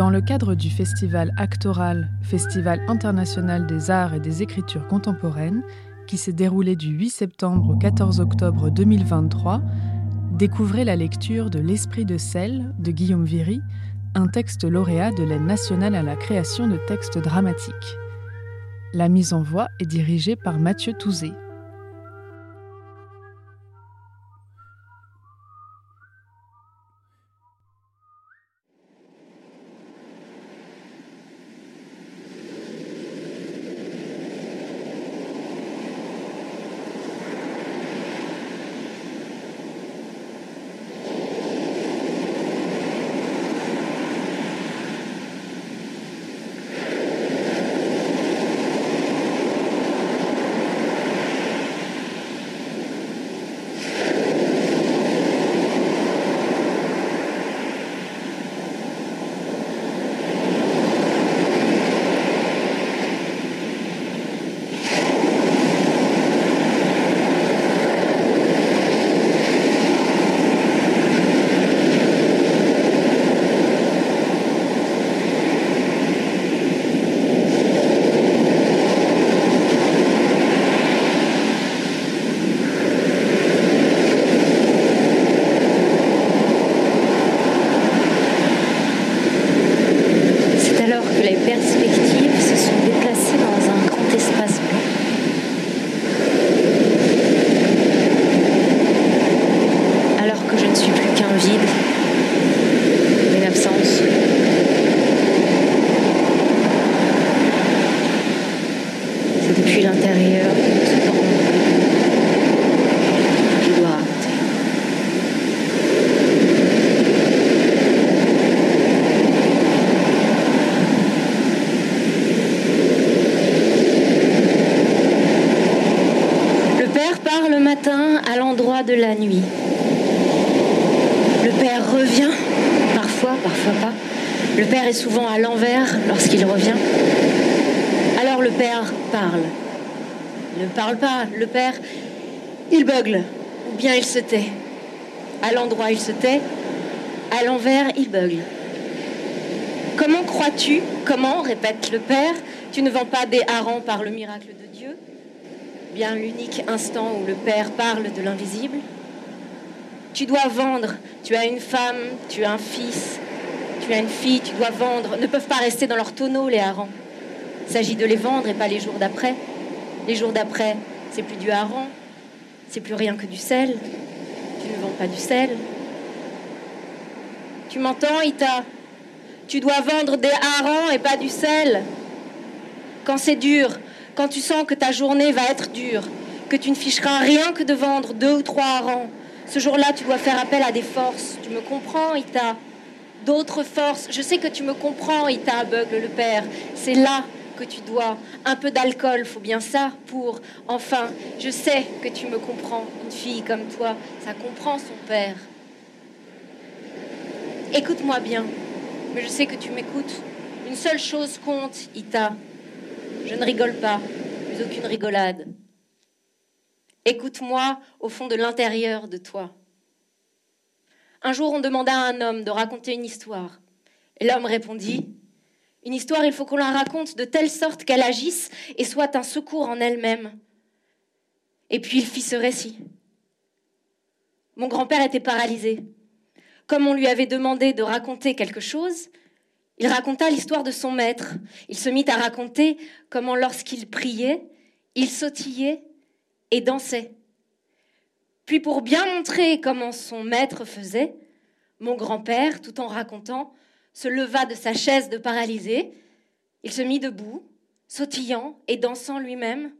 Dans le cadre du festival Actoral, Festival international des arts et des écritures contemporaines, qui s'est déroulé du 8 septembre au 14 octobre 2023, découvrez la lecture de L'Esprit de sel de Guillaume Viry, un texte lauréat de l'aide nationale à la création de textes dramatiques. La mise en voix est dirigée par Mathieu Touzé. La nuit. Le père revient, parfois, parfois pas. Le père est souvent à l'envers lorsqu'il revient. Alors le père parle. Il ne parle pas, le père, il bugle, ou bien il se tait. À l'endroit, il se tait. À l'envers, il bugle. Comment crois-tu Comment, répète le père, tu ne vends pas des harengs par le miracle de bien l'unique instant où le Père parle de l'invisible. Tu dois vendre, tu as une femme, tu as un fils, tu as une fille, tu dois vendre. Ne peuvent pas rester dans leur tonneau, les harengs. Il s'agit de les vendre et pas les jours d'après. Les jours d'après, c'est plus du hareng, c'est plus rien que du sel. Tu ne vends pas du sel. Tu m'entends, Ita? Tu dois vendre des harengs et pas du sel. Quand c'est dur, quand tu sens que ta journée va être dure, que tu ne ficheras rien que de vendre deux ou trois rangs, ce jour-là, tu dois faire appel à des forces. Tu me comprends, Ita? D'autres forces. Je sais que tu me comprends, Ita, bugle le père. C'est là que tu dois. Un peu d'alcool, faut bien ça pour. Enfin, je sais que tu me comprends. Une fille comme toi, ça comprend son père. Écoute-moi bien, mais je sais que tu m'écoutes. Une seule chose compte, Ita. Je ne rigole pas, plus aucune rigolade. Écoute-moi au fond de l'intérieur de toi. Un jour, on demanda à un homme de raconter une histoire. Et l'homme répondit Une histoire, il faut qu'on la raconte de telle sorte qu'elle agisse et soit un secours en elle-même. Et puis il fit ce récit. Mon grand-père était paralysé. Comme on lui avait demandé de raconter quelque chose, il raconta l'histoire de son maître. Il se mit à raconter comment lorsqu'il priait, il sautillait et dansait. Puis pour bien montrer comment son maître faisait, mon grand-père, tout en racontant, se leva de sa chaise de paralysé. Il se mit debout, sautillant et dansant lui-même.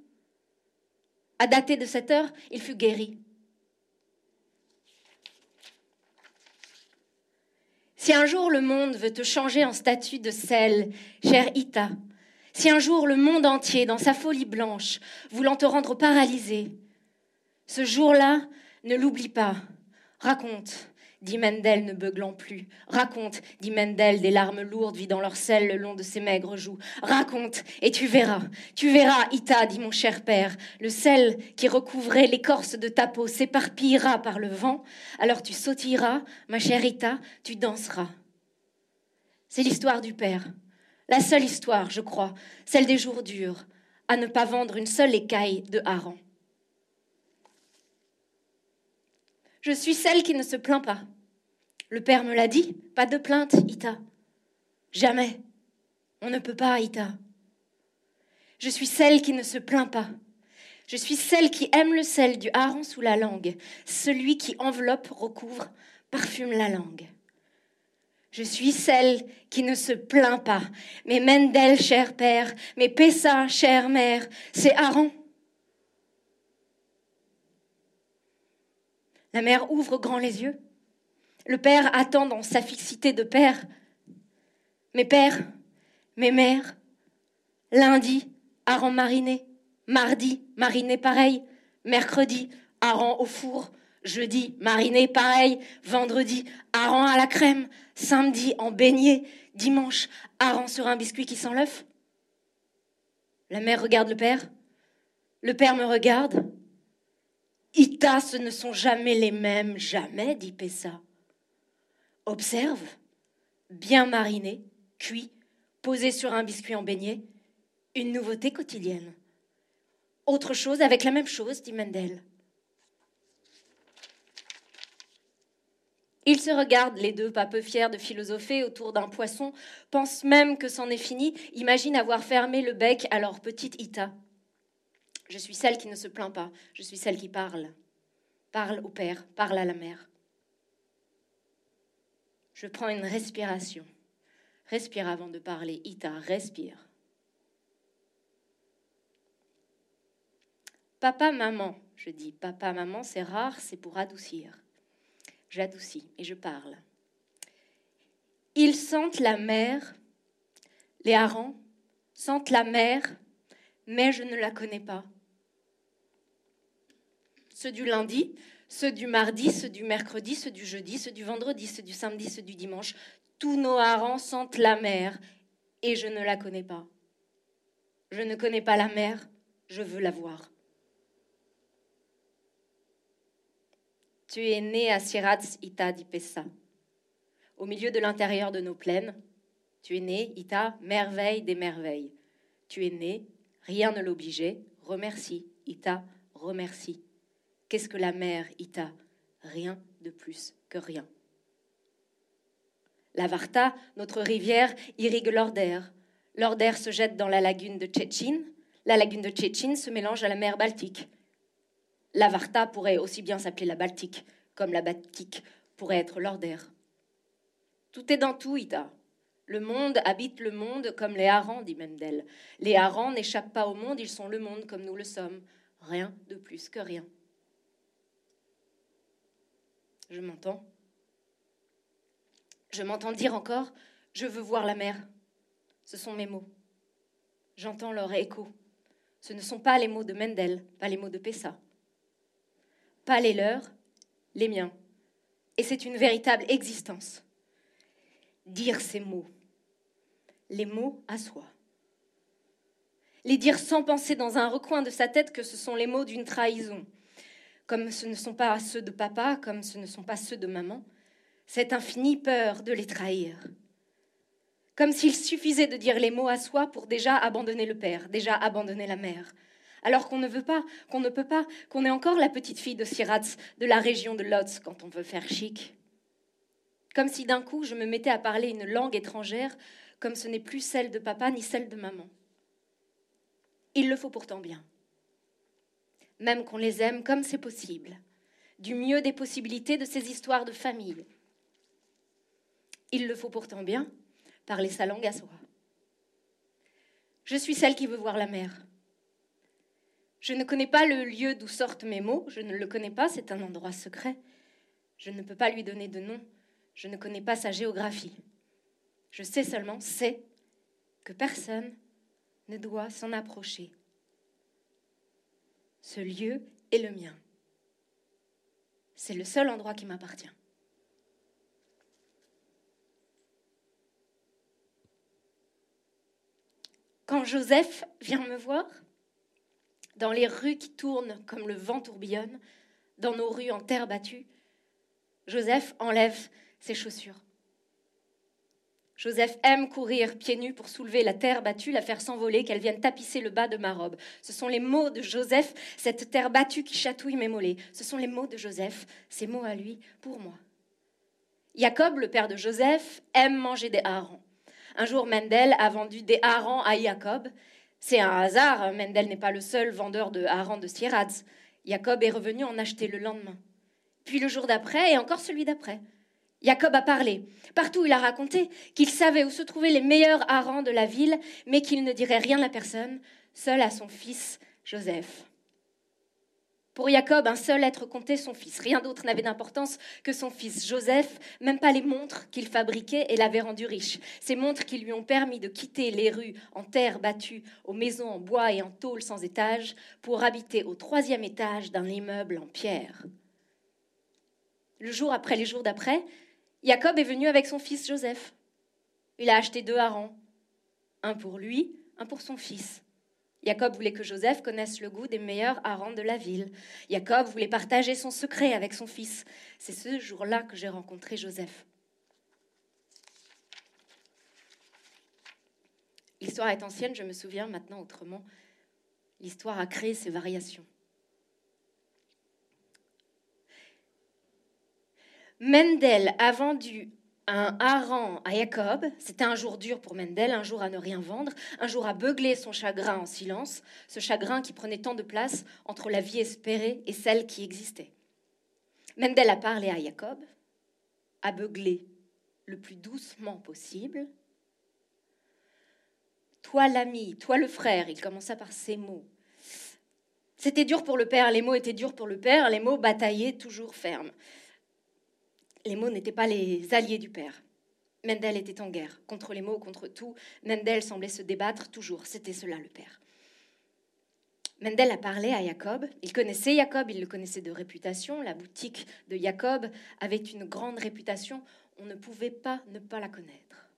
À dater de cette heure, il fut guéri. Si un jour le monde veut te changer en statue de sel, cher Ita, si un jour le monde entier, dans sa folie blanche, voulant te rendre paralysé, ce jour-là, ne l'oublie pas. Raconte, dit Mendel ne beuglant plus. Raconte, dit Mendel, des larmes lourdes vidant leur sel le long de ses maigres joues. Raconte, et tu verras, tu verras, Ita, dit mon cher père, le sel qui recouvrait l'écorce de ta peau s'éparpillera par le vent, alors tu sautilleras, ma chère Ita, tu danseras. C'est l'histoire du Père. La seule histoire, je crois, celle des jours durs, à ne pas vendre une seule écaille de hareng. Je suis celle qui ne se plaint pas. Le père me l'a dit, pas de plainte, Ita. Jamais. On ne peut pas, Ita. Je suis celle qui ne se plaint pas. Je suis celle qui aime le sel du hareng sous la langue, celui qui enveloppe, recouvre, parfume la langue. Je suis celle qui ne se plaint pas. Mais Mendel, cher père, mais Pessa, chère mère, c'est Aaron. La mère ouvre grand les yeux. Le père attend dans sa fixité de père. Mes pères, mes mères, lundi, Aaron mariné, mardi, mariné pareil, mercredi, Aaron au four, jeudi, mariné pareil, vendredi, Aaron à la crème, samedi, en beignet, dimanche, Aaron sur un biscuit qui sent l'œuf. La mère regarde le père, le père me regarde, Ita, ce ne sont jamais les mêmes, jamais, dit Pessa. Observe, bien mariné, cuit, posé sur un biscuit en beignet, une nouveauté quotidienne. Autre chose avec la même chose, dit Mendel. Ils se regardent, les deux, pas peu fiers de philosopher autour d'un poisson, pensent même que c'en est fini, imaginent avoir fermé le bec à leur petite Ita. Je suis celle qui ne se plaint pas. Je suis celle qui parle. Parle au Père, parle à la mère. Je prends une respiration. Respire avant de parler. Ita, respire. Papa, maman, je dis. Papa, maman, c'est rare, c'est pour adoucir. J'adoucis et je parle. Ils sentent la mer, les harengs sentent la mer, mais je ne la connais pas ceux du lundi, ceux du mardi, ceux du mercredi, ceux du jeudi, ceux du vendredi, ceux du samedi, ceux du dimanche. Tous nos harengs sentent la mer et je ne la connais pas. Je ne connais pas la mer, je veux la voir. Tu es né à Siratz Ita di Pessa, au milieu de l'intérieur de nos plaines. Tu es né, Ita, merveille des merveilles. Tu es né, rien ne l'obligeait. Remercie, Ita, remercie. Qu'est-ce que la mer, Ita? Rien de plus que rien. La Varta, notre rivière, irrigue l'Order. L'Order se jette dans la lagune de Tchétchine. La lagune de Tchétchine se mélange à la mer Baltique. La Varta pourrait aussi bien s'appeler la Baltique, comme la Baltique pourrait être l'Order. Tout est dans tout, Ita. Le monde habite le monde comme les harengs, dit Mendel. Les harengs n'échappent pas au monde, ils sont le monde comme nous le sommes. Rien de plus que rien. Je m'entends. Je m'entends dire encore Je veux voir la mer. Ce sont mes mots. J'entends leur écho. Ce ne sont pas les mots de Mendel, pas les mots de Pessa. Pas les leurs, les miens. Et c'est une véritable existence. Dire ces mots, les mots à soi. Les dire sans penser dans un recoin de sa tête que ce sont les mots d'une trahison, comme ce ne sont pas ceux de papa, comme ce ne sont pas ceux de maman, cette infinie peur de les trahir. Comme s'il suffisait de dire les mots à soi pour déjà abandonner le père, déjà abandonner la mère, alors qu'on ne veut pas, qu'on ne peut pas, qu'on est encore la petite fille de Siratz, de la région de Lotz, quand on veut faire chic. Comme si d'un coup je me mettais à parler une langue étrangère, comme ce n'est plus celle de papa ni celle de maman. Il le faut pourtant bien même qu'on les aime comme c'est possible, du mieux des possibilités de ces histoires de famille. Il le faut pourtant bien, parler sa langue à soi. Je suis celle qui veut voir la mer. Je ne connais pas le lieu d'où sortent mes mots, je ne le connais pas, c'est un endroit secret. Je ne peux pas lui donner de nom, je ne connais pas sa géographie. Je sais seulement, c'est que personne ne doit s'en approcher ce lieu est le mien. C'est le seul endroit qui m'appartient. Quand Joseph vient me voir, dans les rues qui tournent comme le vent tourbillonne, dans nos rues en terre battue, Joseph enlève ses chaussures. Joseph aime courir pieds nus pour soulever la terre battue, la faire s'envoler, qu'elle vienne tapisser le bas de ma robe. Ce sont les mots de Joseph, cette terre battue qui chatouille mes mollets. Ce sont les mots de Joseph, ces mots à lui, pour moi. Jacob, le père de Joseph, aime manger des harengs. Un jour, Mendel a vendu des harengs à Jacob. C'est un hasard, Mendel n'est pas le seul vendeur de harengs de Sieradz. Jacob est revenu en acheter le lendemain. Puis le jour d'après et encore celui d'après. Jacob a parlé. Partout, il a raconté qu'il savait où se trouvaient les meilleurs harengs de la ville, mais qu'il ne dirait rien à personne, seul à son fils Joseph. Pour Jacob, un seul être comptait son fils. Rien d'autre n'avait d'importance que son fils Joseph, même pas les montres qu'il fabriquait et l'avaient rendu riche. Ces montres qui lui ont permis de quitter les rues en terre battue, aux maisons en bois et en tôle sans étage, pour habiter au troisième étage d'un immeuble en pierre. Le jour après les jours d'après, Jacob est venu avec son fils Joseph. Il a acheté deux harengs, un pour lui, un pour son fils. Jacob voulait que Joseph connaisse le goût des meilleurs harengs de la ville. Jacob voulait partager son secret avec son fils. C'est ce jour-là que j'ai rencontré Joseph. L'histoire est ancienne, je me souviens maintenant autrement. L'histoire a créé ses variations. Mendel a vendu un hareng à Jacob. C'était un jour dur pour Mendel, un jour à ne rien vendre, un jour à beugler son chagrin en silence, ce chagrin qui prenait tant de place entre la vie espérée et celle qui existait. Mendel a parlé à Jacob, a beuglé le plus doucement possible. Toi l'ami, toi le frère, il commença par ces mots. C'était dur pour le père, les mots étaient durs pour le père, les mots bataillaient toujours fermes les mots n'étaient pas les alliés du père. Mendel était en guerre, contre les mots, contre tout. Mendel semblait se débattre toujours. C'était cela le père. Mendel a parlé à Jacob. Il connaissait Jacob, il le connaissait de réputation. La boutique de Jacob avait une grande réputation. On ne pouvait pas ne pas la connaître.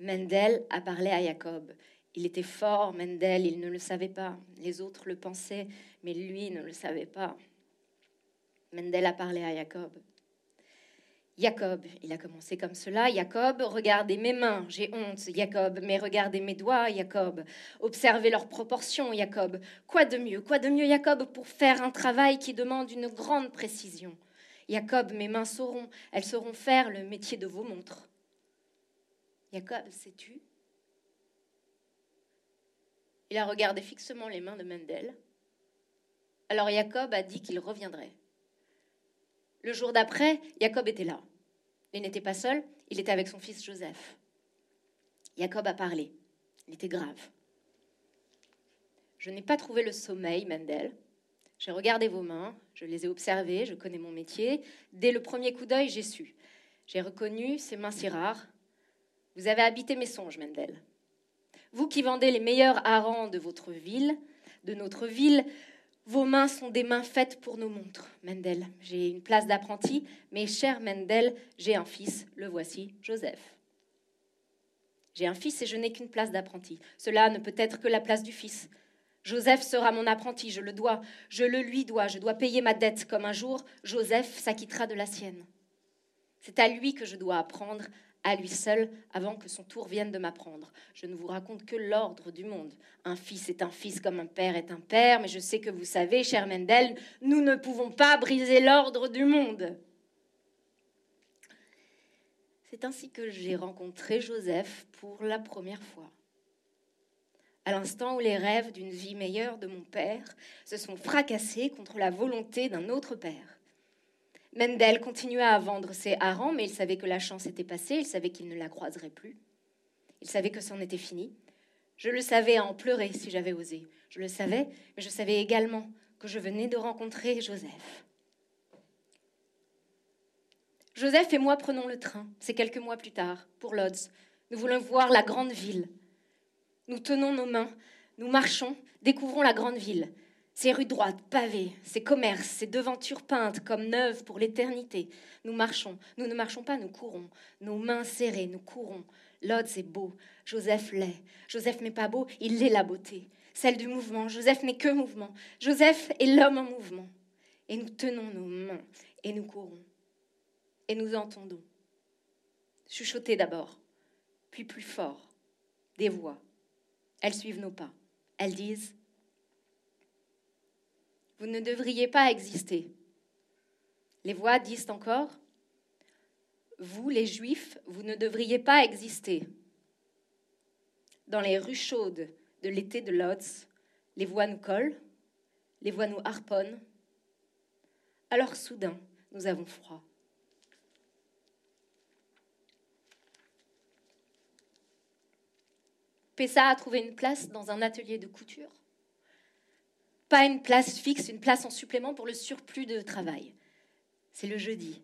Mendel a parlé à Jacob. Il était fort, Mendel, il ne le savait pas. Les autres le pensaient, mais lui ne le savait pas. Mendel a parlé à Jacob. Jacob, il a commencé comme cela. Jacob, regardez mes mains, j'ai honte, Jacob, mais regardez mes doigts, Jacob. Observez leurs proportions, Jacob. Quoi de mieux, quoi de mieux, Jacob, pour faire un travail qui demande une grande précision? Jacob, mes mains sauront, elles sauront faire le métier de vos montres. Jacob, sais-tu? Il a regardé fixement les mains de Mendel. Alors Jacob a dit qu'il reviendrait. Le jour d'après, Jacob était là. Il n'était pas seul, il était avec son fils Joseph. Jacob a parlé. Il était grave. Je n'ai pas trouvé le sommeil, Mendel. J'ai regardé vos mains, je les ai observées, je connais mon métier. Dès le premier coup d'œil, j'ai su. J'ai reconnu ces mains si rares. Vous avez habité mes songes, Mendel. Vous qui vendez les meilleurs harengs de votre ville, de notre ville, vos mains sont des mains faites pour nos montres, Mendel. J'ai une place d'apprenti, mais cher Mendel, j'ai un fils, le voici, Joseph. J'ai un fils et je n'ai qu'une place d'apprenti. Cela ne peut être que la place du fils. Joseph sera mon apprenti, je le dois, je le lui dois, je dois payer ma dette comme un jour Joseph s'acquittera de la sienne. C'est à lui que je dois apprendre à lui seul avant que son tour vienne de m'apprendre. Je ne vous raconte que l'ordre du monde. Un fils est un fils comme un père est un père, mais je sais que vous savez, cher Mendel, nous ne pouvons pas briser l'ordre du monde. C'est ainsi que j'ai rencontré Joseph pour la première fois. À l'instant où les rêves d'une vie meilleure de mon père se sont fracassés contre la volonté d'un autre père. Mendel continua à vendre ses harengs, mais il savait que la chance était passée, il savait qu'il ne la croiserait plus. Il savait que c'en était fini. Je le savais à en pleurer si j'avais osé. Je le savais, mais je savais également que je venais de rencontrer Joseph. Joseph et moi prenons le train, c'est quelques mois plus tard, pour Lodz. Nous voulons voir la grande ville. Nous tenons nos mains, nous marchons, découvrons la grande ville. Ces rues droites, pavées, ces commerces, ces devantures peintes comme neuves pour l'éternité. Nous marchons, nous ne marchons pas, nous courons. Nos mains serrées, nous courons. Lodz est beau, Joseph l'est. Joseph n'est pas beau, il est la beauté, celle du mouvement. Joseph n'est que mouvement. Joseph est l'homme en mouvement. Et nous tenons nos mains et nous courons. Et nous entendons. Chuchoter d'abord, puis plus fort, des voix. Elles suivent nos pas. Elles disent Vous ne devriez pas exister. Les voix disent encore Vous, les Juifs, vous ne devriez pas exister. Dans les rues chaudes de l'été de Lodz, les voix nous collent, les voix nous harponnent. Alors soudain, nous avons froid. Pessa a trouvé une place dans un atelier de couture. Pas une place fixe, une place en supplément pour le surplus de travail. C'est le jeudi.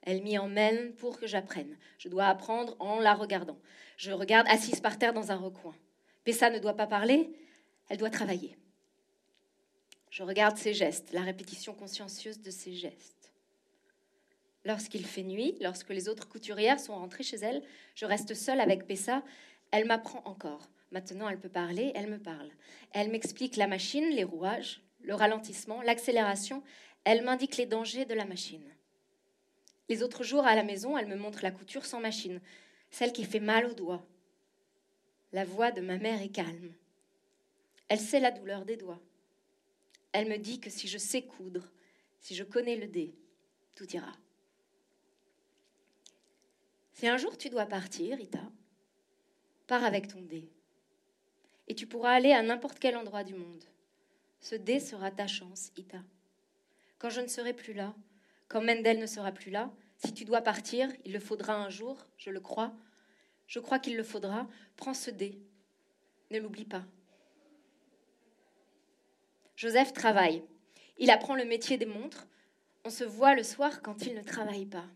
Elle m'y emmène pour que j'apprenne. Je dois apprendre en la regardant. Je regarde assise par terre dans un recoin. Pessa ne doit pas parler, elle doit travailler. Je regarde ses gestes, la répétition consciencieuse de ses gestes. Lorsqu'il fait nuit, lorsque les autres couturières sont rentrées chez elle, je reste seule avec Pessa. Elle m'apprend encore. Maintenant, elle peut parler, elle me parle. Elle m'explique la machine, les rouages, le ralentissement, l'accélération. Elle m'indique les dangers de la machine. Les autres jours à la maison, elle me montre la couture sans machine, celle qui fait mal aux doigts. La voix de ma mère est calme. Elle sait la douleur des doigts. Elle me dit que si je sais coudre, si je connais le dé, tout ira. Si un jour tu dois partir, Ita, pars avec ton dé. Et tu pourras aller à n'importe quel endroit du monde. Ce dé sera ta chance, Ita. Quand je ne serai plus là, quand Mendel ne sera plus là, si tu dois partir, il le faudra un jour, je le crois. Je crois qu'il le faudra. Prends ce dé. Ne l'oublie pas. Joseph travaille. Il apprend le métier des montres. On se voit le soir quand il ne travaille pas.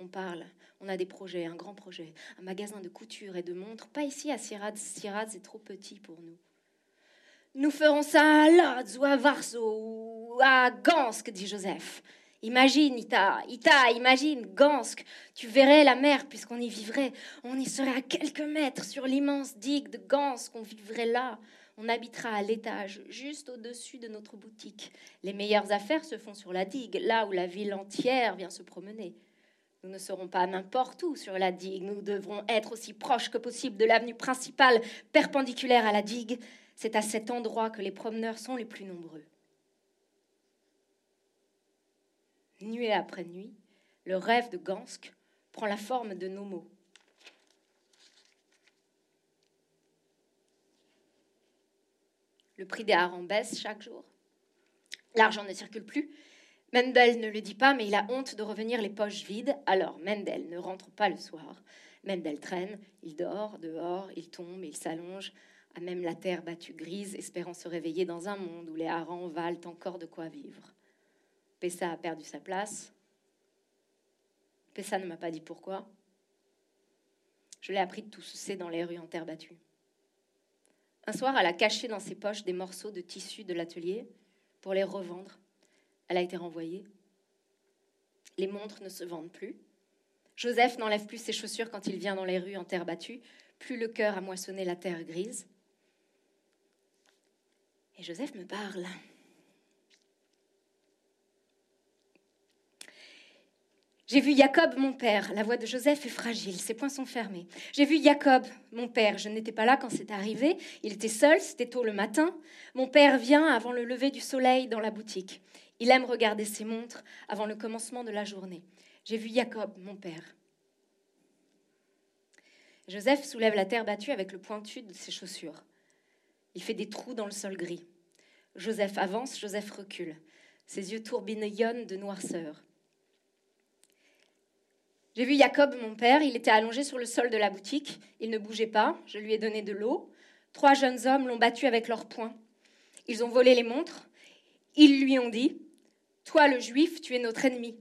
On parle. On a des projets, un grand projet, un magasin de couture et de montres. Pas ici à Sirad. Sirad, c'est trop petit pour nous. Nous ferons ça à Lodz ou à Varso ou à Gansk, dit Joseph. Imagine, Ita, Ita, imagine, Gansk, tu verrais la mer puisqu'on y vivrait. On y serait à quelques mètres sur l'immense digue de Gansk, on vivrait là. On habitera à l'étage, juste au-dessus de notre boutique. Les meilleures affaires se font sur la digue, là où la ville entière vient se promener. Nous ne serons pas n'importe où sur la digue, nous devrons être aussi proches que possible de l'avenue principale perpendiculaire à la digue. C'est à cet endroit que les promeneurs sont les plus nombreux. Nuit après nuit, le rêve de Gansk prend la forme de nos mots. Le prix des harengs baisse chaque jour. L'argent ne circule plus. Mendel ne le dit pas, mais il a honte de revenir les poches vides. Alors Mendel ne rentre pas le soir. Mendel traîne, il dort dehors, il tombe, il s'allonge, à même la terre battue grise, espérant se réveiller dans un monde où les harengs valent encore de quoi vivre. Pessa a perdu sa place. Pessa ne m'a pas dit pourquoi. Je l'ai appris de tout c'est dans les rues en terre battue. Un soir, elle a caché dans ses poches des morceaux de tissu de l'atelier pour les revendre. Elle a été renvoyée. Les montres ne se vendent plus. Joseph n'enlève plus ses chaussures quand il vient dans les rues en terre battue, plus le cœur a moissonné la terre grise. Et Joseph me parle. J'ai vu Jacob, mon père. La voix de Joseph est fragile, ses poings sont fermés. J'ai vu Jacob, mon père. Je n'étais pas là quand c'est arrivé. Il était seul, c'était tôt le matin. Mon père vient avant le lever du soleil dans la boutique. Il aime regarder ses montres avant le commencement de la journée. J'ai vu Jacob, mon père. Joseph soulève la terre battue avec le pointu de ses chaussures. Il fait des trous dans le sol gris. Joseph avance, Joseph recule. Ses yeux tourbillonnent de noirceur. J'ai vu Jacob, mon père, il était allongé sur le sol de la boutique, il ne bougeait pas, je lui ai donné de l'eau. Trois jeunes hommes l'ont battu avec leurs poings. Ils ont volé les montres. Ils lui ont dit Toi, le juif, tu es notre ennemi.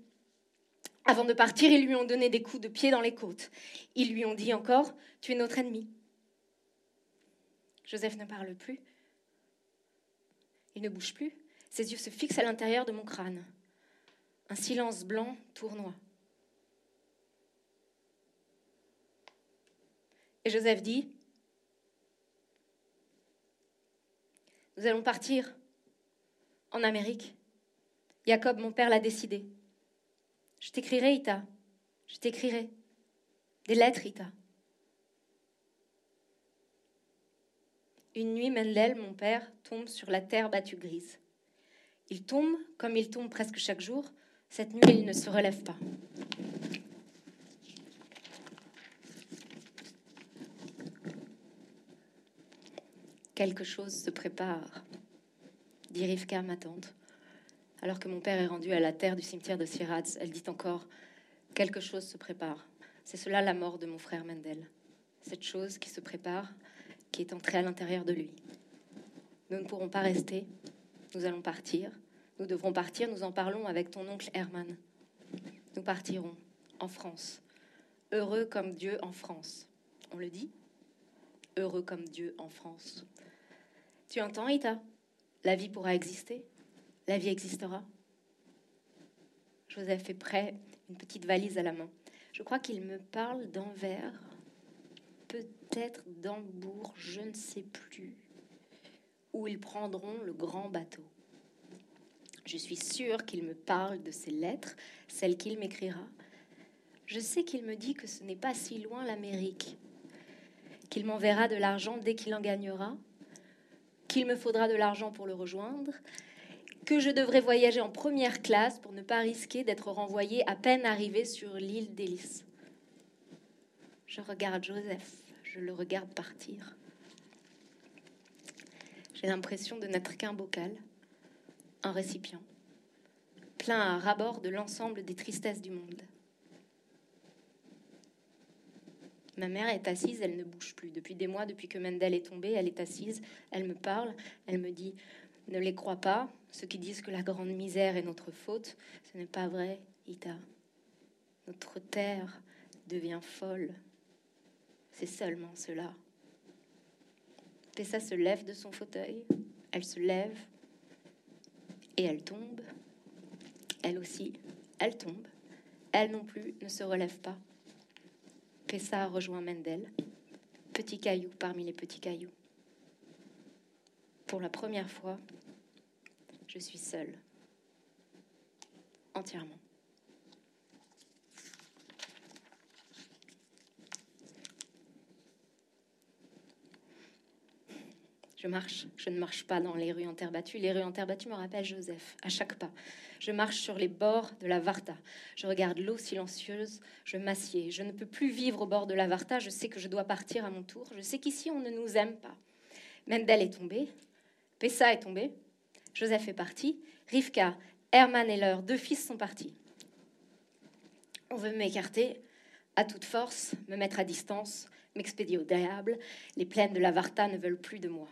Avant de partir, ils lui ont donné des coups de pied dans les côtes. Ils lui ont dit encore Tu es notre ennemi. Joseph ne parle plus. Il ne bouge plus. Ses yeux se fixent à l'intérieur de mon crâne. Un silence blanc tournoie. Et Joseph dit, nous allons partir en Amérique. Jacob, mon père, l'a décidé. Je t'écrirai, Ita. Je t'écrirai. Des lettres, Ita. Une nuit, Mendel, mon père, tombe sur la terre battue grise. Il tombe, comme il tombe presque chaque jour. Cette nuit, il ne se relève pas. Quelque chose se prépare, dit Rivka, ma tante. Alors que mon père est rendu à la terre du cimetière de Sieradz, elle dit encore Quelque chose se prépare. C'est cela la mort de mon frère Mendel. Cette chose qui se prépare, qui est entrée à l'intérieur de lui. Nous ne pourrons pas rester, nous allons partir. Nous devrons partir, nous en parlons avec ton oncle Herman. Nous partirons en France. Heureux comme Dieu en France. On le dit Heureux comme Dieu en France. Tu entends, Ita? La vie pourra exister. La vie existera. Joseph est prêt, une petite valise à la main. Je crois qu'il me parle d'Anvers, peut-être d'Hambourg, je ne sais plus, où ils prendront le grand bateau. Je suis sûre qu'il me parle de ses lettres, celles qu'il m'écrira. Je sais qu'il me dit que ce n'est pas si loin l'Amérique, qu'il m'enverra de l'argent dès qu'il en gagnera, qu'il me faudra de l'argent pour le rejoindre, que je devrais voyager en première classe pour ne pas risquer d'être renvoyé à peine arrivé sur l'île d'Hélice. Je regarde Joseph, je le regarde partir. J'ai l'impression de n'être qu'un bocal, un récipient, plein à rabord de l'ensemble des tristesses du monde. Ma mère est assise, elle ne bouge plus. Depuis des mois, depuis que Mendel est tombé, elle est assise, elle me parle, elle me dit Ne les crois pas, ceux qui disent que la grande misère est notre faute, ce n'est pas vrai, Ita. Notre terre devient folle. C'est seulement cela. Pessa se lève de son fauteuil, elle se lève et elle tombe. Elle aussi, elle tombe. Elle non plus ne se relève pas. Pessa rejoint Mendel, petit caillou parmi les petits cailloux. Pour la première fois, je suis seule, entièrement. Je marche, je ne marche pas dans les rues en terre battue. Les rues en terre battue me rappellent Joseph à chaque pas. Je marche sur les bords de la Varta. Je regarde l'eau silencieuse, je m'assieds. Je ne peux plus vivre au bord de la Varta. Je sais que je dois partir à mon tour. Je sais qu'ici on ne nous aime pas. Mendel est tombé, Pessa est tombé, Joseph est parti, Rivka, Herman et leurs deux fils sont partis. On veut m'écarter à toute force, me mettre à distance, m'expédier au diable. Les plaines de la Varta ne veulent plus de moi.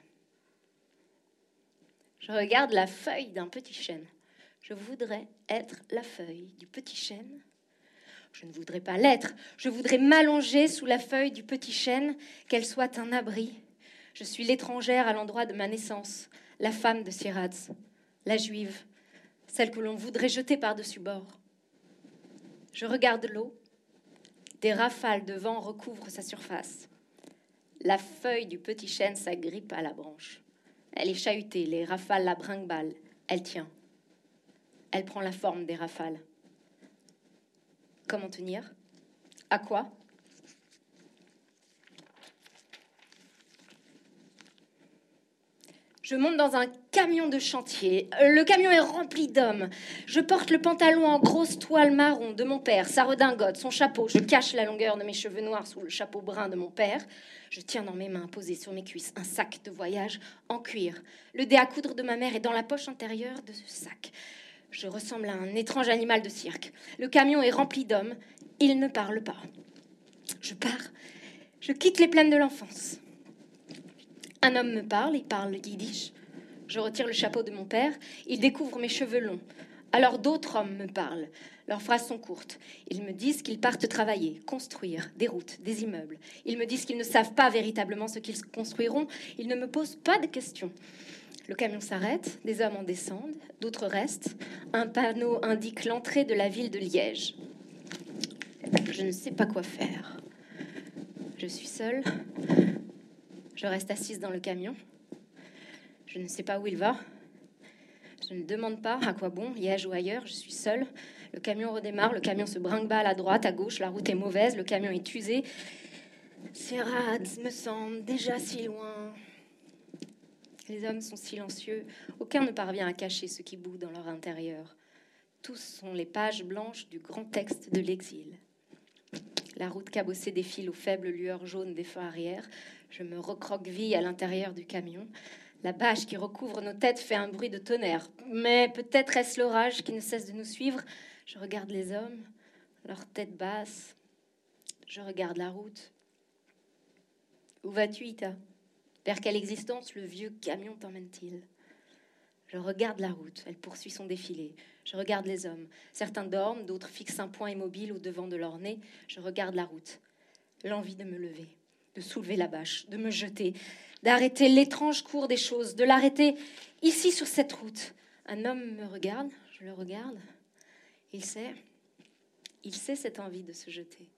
Je regarde la feuille d'un petit chêne. Je voudrais être la feuille du petit chêne. Je ne voudrais pas l'être. Je voudrais m'allonger sous la feuille du petit chêne, qu'elle soit un abri. Je suis l'étrangère à l'endroit de ma naissance, la femme de Siradz, la juive, celle que l'on voudrait jeter par-dessus bord. Je regarde l'eau. Des rafales de vent recouvrent sa surface. La feuille du petit chêne s'agrippe à la branche. Elle est chahutée, les rafales la brinque-balle. Elle tient. Elle prend la forme des rafales. Comment tenir? À quoi? Je monte dans un camion de chantier. Le camion est rempli d'hommes. Je porte le pantalon en grosse toile marron de mon père, sa redingote, son chapeau. Je cache la longueur de mes cheveux noirs sous le chapeau brun de mon père. Je tiens dans mes mains, posées sur mes cuisses, un sac de voyage en cuir. Le dé à coudre de ma mère est dans la poche intérieure de ce sac. Je ressemble à un étrange animal de cirque. Le camion est rempli d'hommes. Ils ne parlent pas. Je pars. Je quitte les plaines de l'enfance. Un homme me parle, il parle yiddish. Je retire le chapeau de mon père, il découvre mes cheveux longs. Alors d'autres hommes me parlent. Leurs phrases sont courtes. Ils me disent qu'ils partent travailler, construire des routes, des immeubles. Ils me disent qu'ils ne savent pas véritablement ce qu'ils construiront. Ils ne me posent pas de questions. Le camion s'arrête, des hommes en descendent, d'autres restent. Un panneau indique l'entrée de la ville de Liège. Je ne sais pas quoi faire. Je suis seule. Je reste assise dans le camion. Je ne sais pas où il va. Je ne demande pas à quoi bon, Liège ou ailleurs, je suis seule. Le camion redémarre, le camion se brinque-balle à droite, à gauche, la route est mauvaise, le camion est usé. Sierrats me semble déjà si loin. Les hommes sont silencieux, aucun ne parvient à cacher ce qui bout dans leur intérieur. Tous sont les pages blanches du grand texte de l'exil. La route cabossée défile aux faibles lueurs jaunes des feux arrière. Je me recroqueville à l'intérieur du camion. La bâche qui recouvre nos têtes fait un bruit de tonnerre. Mais peut-être est-ce l'orage qui ne cesse de nous suivre. Je regarde les hommes, leurs têtes basses. Je regarde la route. Où vas-tu, Ita? Vers quelle existence le vieux camion t'emmène-t-il? Je regarde la route, elle poursuit son défilé. Je regarde les hommes. Certains dorment, d'autres fixent un point immobile au devant de leur nez. Je regarde la route. L'envie de me lever, de soulever la bâche, de me jeter, d'arrêter l'étrange cours des choses, de l'arrêter ici sur cette route. Un homme me regarde, je le regarde. Il sait, il sait cette envie de se jeter.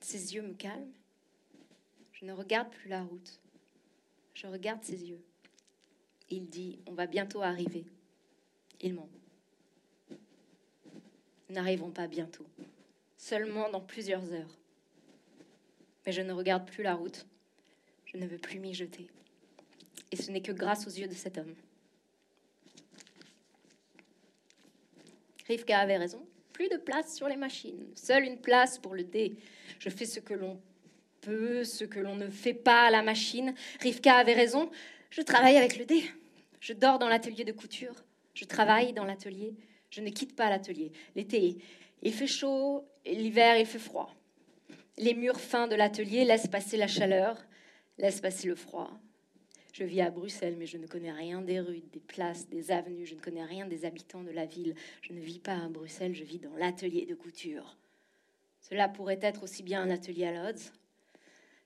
Ses yeux me calment. Je ne regarde plus la route. Je regarde ses yeux. Il dit, on va bientôt arriver. Il ment. N'arrivons pas bientôt, seulement dans plusieurs heures. Mais je ne regarde plus la route. Je ne veux plus m'y jeter. Et ce n'est que grâce aux yeux de cet homme. Rivka avait raison. Plus de place sur les machines. Seule une place pour le dé. Je fais ce que l'on peu ce que l'on ne fait pas à la machine. Rivka avait raison, je travaille avec le dé. Je dors dans l'atelier de couture, je travaille dans l'atelier, je ne quitte pas l'atelier. L'été, il fait chaud, l'hiver, il fait froid. Les murs fins de l'atelier laissent passer la chaleur, laissent passer le froid. Je vis à Bruxelles, mais je ne connais rien des rues, des places, des avenues, je ne connais rien des habitants de la ville. Je ne vis pas à Bruxelles, je vis dans l'atelier de couture. Cela pourrait être aussi bien un atelier à Lodz,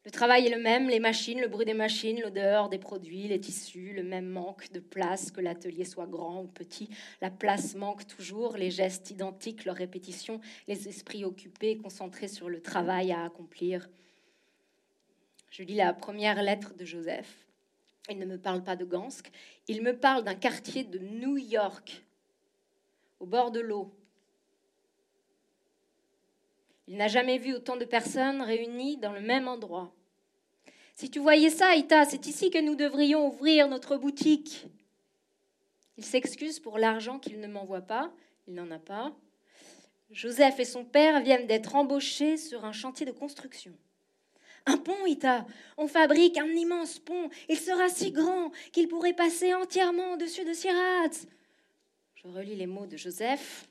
le travail est le même, les machines, le bruit des machines, l'odeur des produits, les tissus, le même manque de place, que l'atelier soit grand ou petit. La place manque toujours, les gestes identiques, leurs répétitions, les esprits occupés, concentrés sur le travail à accomplir. Je lis la première lettre de Joseph. Il ne me parle pas de Gansk, il me parle d'un quartier de New York, au bord de l'eau, il n'a jamais vu autant de personnes réunies dans le même endroit. Si tu voyais ça, Ita, c'est ici que nous devrions ouvrir notre boutique. Il s'excuse pour l'argent qu'il ne m'envoie pas. Il n'en a pas. Joseph et son père viennent d'être embauchés sur un chantier de construction. Un pont, Ita. On fabrique un immense pont. Il sera si grand qu'il pourrait passer entièrement au-dessus de Sierratz. Je relis les mots de Joseph.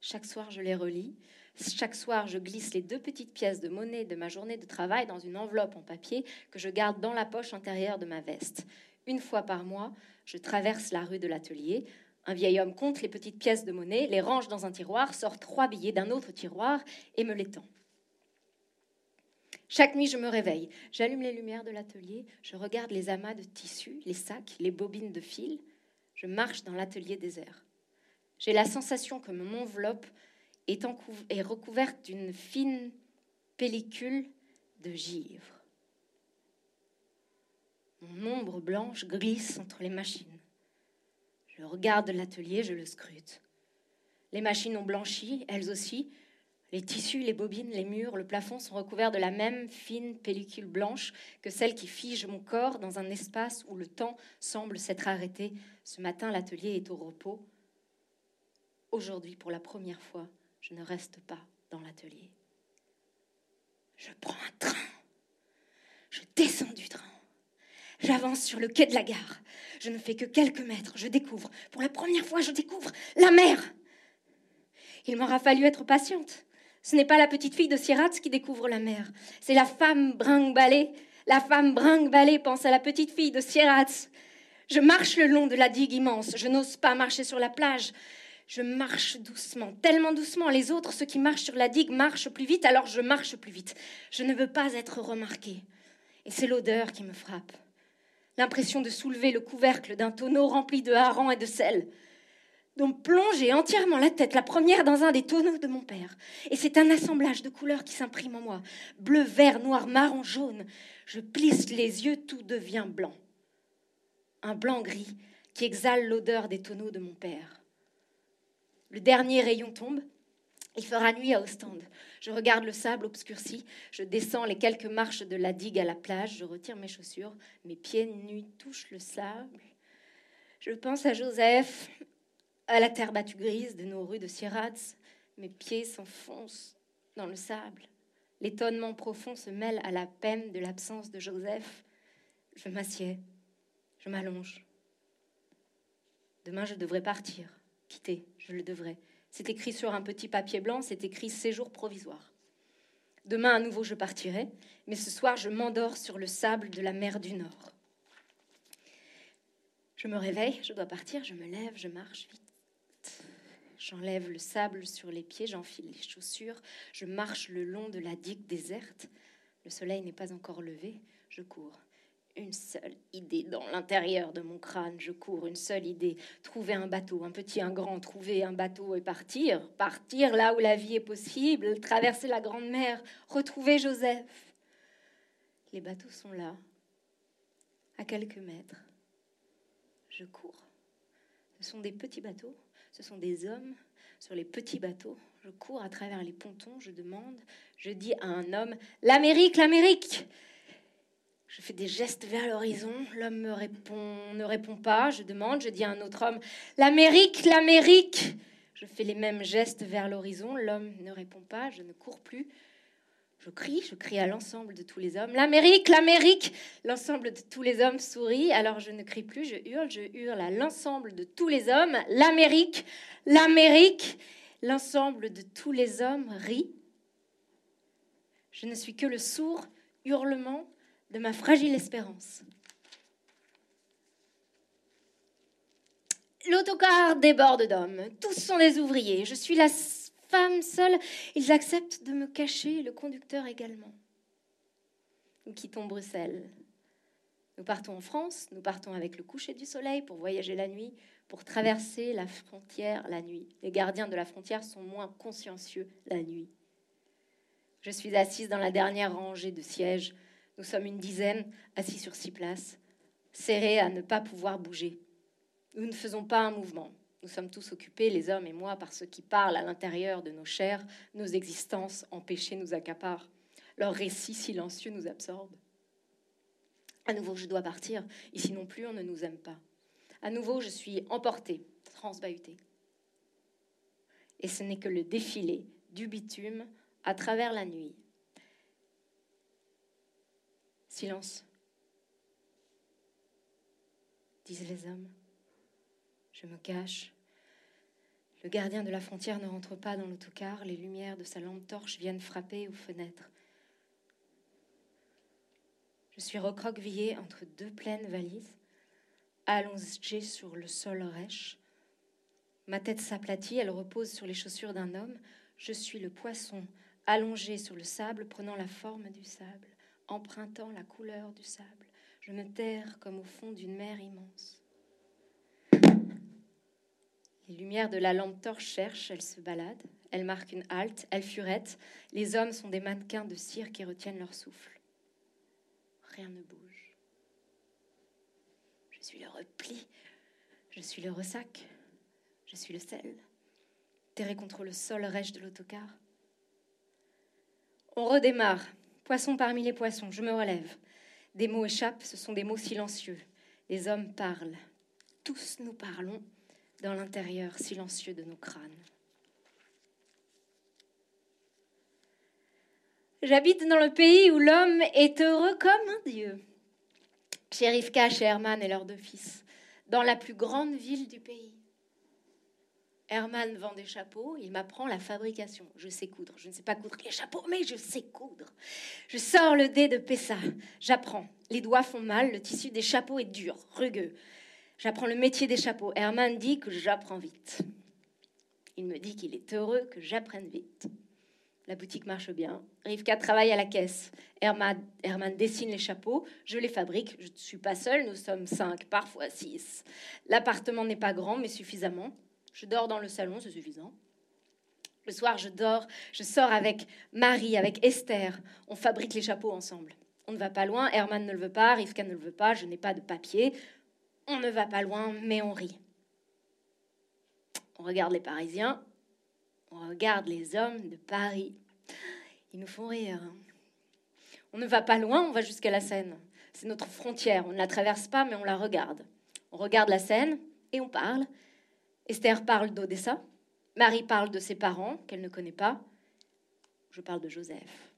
Chaque soir, je les relis. Chaque soir, je glisse les deux petites pièces de monnaie de ma journée de travail dans une enveloppe en papier que je garde dans la poche intérieure de ma veste. Une fois par mois, je traverse la rue de l'atelier. Un vieil homme compte les petites pièces de monnaie, les range dans un tiroir, sort trois billets d'un autre tiroir et me les tend. Chaque nuit, je me réveille. J'allume les lumières de l'atelier, je regarde les amas de tissus, les sacs, les bobines de fil. Je marche dans l'atelier désert. J'ai la sensation que mon enveloppe est, recouverte d'une fine pellicule de givre. Mon ombre blanche glisse entre les machines. Je regarde l'atelier, je le scrute. Les machines ont blanchi, elles aussi. Les tissus, les bobines, les murs, le plafond sont recouverts de la même fine pellicule blanche que celle qui fige mon corps dans un espace où le temps semble s'être arrêté. Ce matin, l'atelier est au repos. Aujourd'hui, pour la première fois, je ne reste pas dans l'atelier. Je prends un train. Je descends du train. J'avance sur le quai de la gare. Je ne fais que quelques mètres. Je découvre, pour la première fois, je découvre la mer. Il m'aura fallu être patiente. Ce n'est pas la petite fille de Sierratz qui découvre la mer. C'est la femme brinque-ballée. La femme brinque-ballée pense à la petite fille de Sierratz. Je marche le long de la digue immense. Je n'ose pas marcher sur la plage. Je marche doucement, tellement doucement. Les autres, ceux qui marchent sur la digue, marchent plus vite, alors je marche plus vite. Je ne veux pas être remarqué. Et c'est l'odeur qui me frappe. L'impression de soulever le couvercle d'un tonneau rempli de harengs et de sel. Donc plonger entièrement la tête, la première dans un des tonneaux de mon père. Et c'est un assemblage de couleurs qui s'imprime en moi. Bleu, vert, noir, marron, jaune. Je plisse les yeux, tout devient blanc. Un blanc gris qui exhale l'odeur des tonneaux de mon père. Le dernier rayon tombe. Il fera nuit à Ostende. Je regarde le sable obscurci. Je descends les quelques marches de la digue à la plage. Je retire mes chaussures. Mes pieds nus touchent le sable. Je pense à Joseph, à la terre battue grise de nos rues de Sierratz. Mes pieds s'enfoncent dans le sable. L'étonnement profond se mêle à la peine de l'absence de Joseph. Je m'assieds, je m'allonge. Demain, je devrais partir, quitter, je le devrais. C'est écrit sur un petit papier blanc, c'est écrit séjour provisoire. Demain, à nouveau, je partirai, mais ce soir, je m'endors sur le sable de la mer du Nord. Je me réveille, je dois partir, je me lève, je marche vite. J'enlève le sable sur les pieds, j'enfile les chaussures, je marche le long de la digue déserte. Le soleil n'est pas encore levé, je cours. Une seule idée dans l'intérieur de mon crâne, je cours, une seule idée. Trouver un bateau, un petit, un grand, trouver un bateau et partir. Partir là où la vie est possible, traverser la grande mer, retrouver Joseph. Les bateaux sont là, à quelques mètres. Je cours. Ce sont des petits bateaux ce sont des hommes sur les petits bateaux. Je cours à travers les pontons, je demande, je dis à un homme L'Amérique, l'Amérique Je fais des gestes vers l'horizon, l'homme me répond, ne répond pas, je demande, je dis à un autre homme L'Amérique, l'Amérique. Je fais les mêmes gestes vers l'horizon, l'homme ne répond pas, je ne cours plus, je crie, je crie à l'ensemble de tous les hommes. L'Amérique, l'Amérique. L'ensemble de tous les hommes sourit, alors je ne crie plus, je hurle, je hurle à l'ensemble de tous les hommes. L'Amérique, l'Amérique. L'ensemble de tous les hommes rit. Je ne suis que le sourd hurlement de ma fragile espérance. L'autocar déborde d'hommes. Tous sont des ouvriers. Je suis la femme seule, ils acceptent de me cacher, le conducteur également. Nous quittons Bruxelles. Nous partons en France, nous partons avec le coucher du soleil pour voyager la nuit, pour traverser la frontière la nuit. Les gardiens de la frontière sont moins consciencieux la nuit. Je suis assise dans la dernière rangée de sièges. Nous sommes une dizaine, assis sur six places, serrés à ne pas pouvoir bouger. Nous ne faisons pas un mouvement. Nous sommes tous occupés, les hommes et moi, par ce qui parle à l'intérieur de nos chairs, nos existences empêchées nous accaparent, leurs récits silencieux nous absorbent. À nouveau, je dois partir, ici non plus, on ne nous aime pas. À nouveau, je suis emportée, transbahutée. Et ce n'est que le défilé du bitume à travers la nuit. Silence, disent les hommes. Je me cache. Le gardien de la frontière ne rentre pas dans l'autocar. Les lumières de sa lampe torche viennent frapper aux fenêtres. Je suis recroquevillée entre deux pleines valises, allongée sur le sol rêche. Ma tête s'aplatit, elle repose sur les chaussures d'un homme. Je suis le poisson allongé sur le sable, prenant la forme du sable, empruntant la couleur du sable. Je me terre comme au fond d'une mer immense. Les lumières de la lampe torche cherchent, elles se baladent, elles marquent une halte, elles furettent. Les hommes sont des mannequins de cire qui retiennent leur souffle. Rien ne bouge. Je suis le repli, je suis le ressac, je suis le sel, terré contre le sol rêche de l'autocar. On redémarre, poisson parmi les poissons, je me relève. Des mots échappent, ce sont des mots silencieux. Les hommes parlent, tous nous parlons dans l'intérieur silencieux de nos crânes. J'habite dans le pays où l'homme est heureux comme un dieu. Chez Rivka, chez Herman et leurs deux fils, dans la plus grande ville du pays. Herman vend des chapeaux, il m'apprend la fabrication. Je sais coudre. Je ne sais pas coudre les chapeaux, mais je sais coudre. Je sors le dé de Pessa. J'apprends. Les doigts font mal, le tissu des chapeaux est dur, rugueux. J'apprends le métier des chapeaux. Herman dit que j'apprends vite. Il me dit qu'il est heureux que j'apprenne vite. La boutique marche bien. Rivka travaille à la caisse. Herman, Herman, dessine les chapeaux. Je les fabrique. Je ne suis pas seule. Nous sommes cinq, parfois six. L'appartement n'est pas grand, mais suffisamment. Je dors dans le salon, c'est suffisant. Le soir, je dors. Je sors avec Marie, avec Esther. On fabrique les chapeaux ensemble. On ne va pas loin. Herman ne le veut pas. Rivka ne le veut pas. Je n'ai pas de papier. On ne va pas loin, mais on rit. On regarde les Parisiens, on regarde les hommes de Paris. Ils nous font rire. On ne va pas loin, on va jusqu'à la Seine. C'est notre frontière, on ne la traverse pas, mais on la regarde. On regarde la Seine et on parle. Esther parle d'Odessa. Marie parle de ses parents qu'elle ne connaît pas. Je parle de Joseph.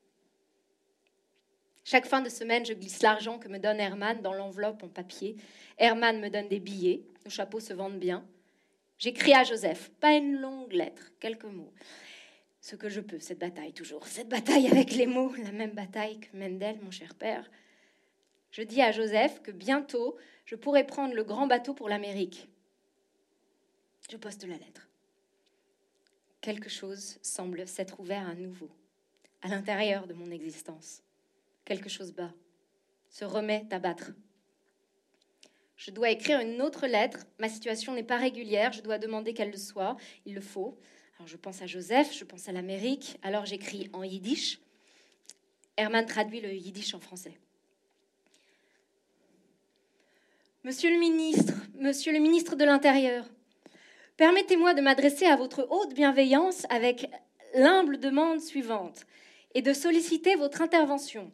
Chaque fin de semaine, je glisse l'argent que me donne Herman dans l'enveloppe en papier. Herman me donne des billets. Nos chapeaux se vendent bien. J'écris à Joseph, pas une longue lettre, quelques mots. Ce que je peux, cette bataille toujours. Cette bataille avec les mots, la même bataille que Mendel, mon cher père. Je dis à Joseph que bientôt, je pourrai prendre le grand bateau pour l'Amérique. Je poste la lettre. Quelque chose semble s'être ouvert à nouveau, à l'intérieur de mon existence. Quelque chose bat, se remet à battre. Je dois écrire une autre lettre. Ma situation n'est pas régulière. Je dois demander qu'elle le soit. Il le faut. Alors je pense à Joseph, je pense à l'Amérique. Alors j'écris en yiddish. Herman traduit le yiddish en français. Monsieur le ministre, monsieur le ministre de l'Intérieur, permettez-moi de m'adresser à votre haute bienveillance avec l'humble demande suivante et de solliciter votre intervention.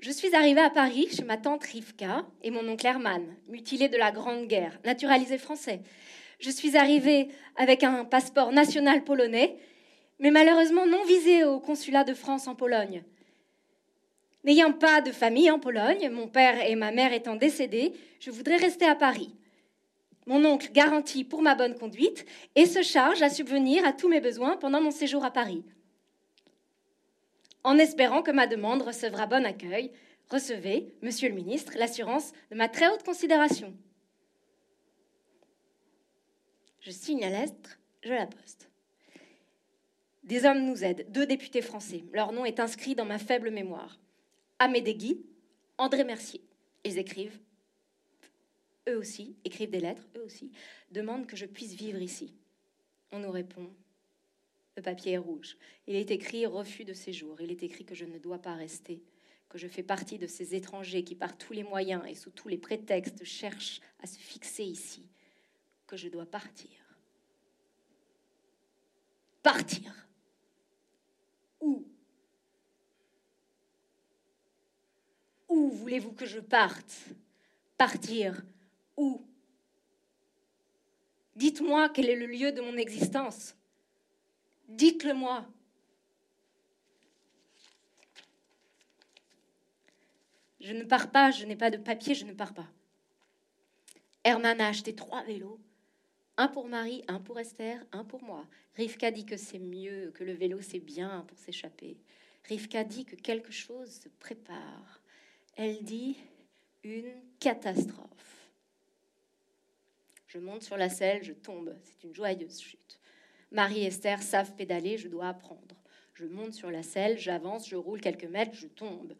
Je suis arrivée à Paris chez ma tante Rivka et mon oncle Herman, mutilé de la Grande Guerre, naturalisé français. Je suis arrivée avec un passeport national polonais, mais malheureusement non visé au consulat de France en Pologne. N'ayant pas de famille en Pologne, mon père et ma mère étant décédés, je voudrais rester à Paris. Mon oncle garantit pour ma bonne conduite et se charge à subvenir à tous mes besoins pendant mon séjour à Paris. En espérant que ma demande recevra bon accueil, recevez, monsieur le ministre, l'assurance de ma très haute considération. Je signe la lettre, je la poste. Des hommes nous aident, deux députés français. Leur nom est inscrit dans ma faible mémoire. Amédée André Mercier. Ils écrivent, eux aussi, écrivent des lettres, eux aussi, demandent que je puisse vivre ici. On nous répond, le papier est rouge. Il est écrit refus de séjour. Il est écrit que je ne dois pas rester, que je fais partie de ces étrangers qui, par tous les moyens et sous tous les prétextes, cherchent à se fixer ici, que je dois partir. Partir. Où? Où voulez-vous que je parte? Partir Où? Dites-moi quel est le lieu de mon existence. Dites-le moi. Je ne pars pas, je n'ai pas de papier, je ne pars pas. Herman a acheté trois vélos. Un pour Marie, un pour Esther, un pour moi. Rivka dit que c'est mieux, que le vélo c'est bien pour s'échapper. Rivka dit que quelque chose se prépare. Elle dit une catastrophe. Je monte sur la selle, je tombe. C'est une joyeuse chute. Marie et Esther savent pédaler, je dois apprendre. Je monte sur la selle, j'avance, je roule quelques mètres, je tombe.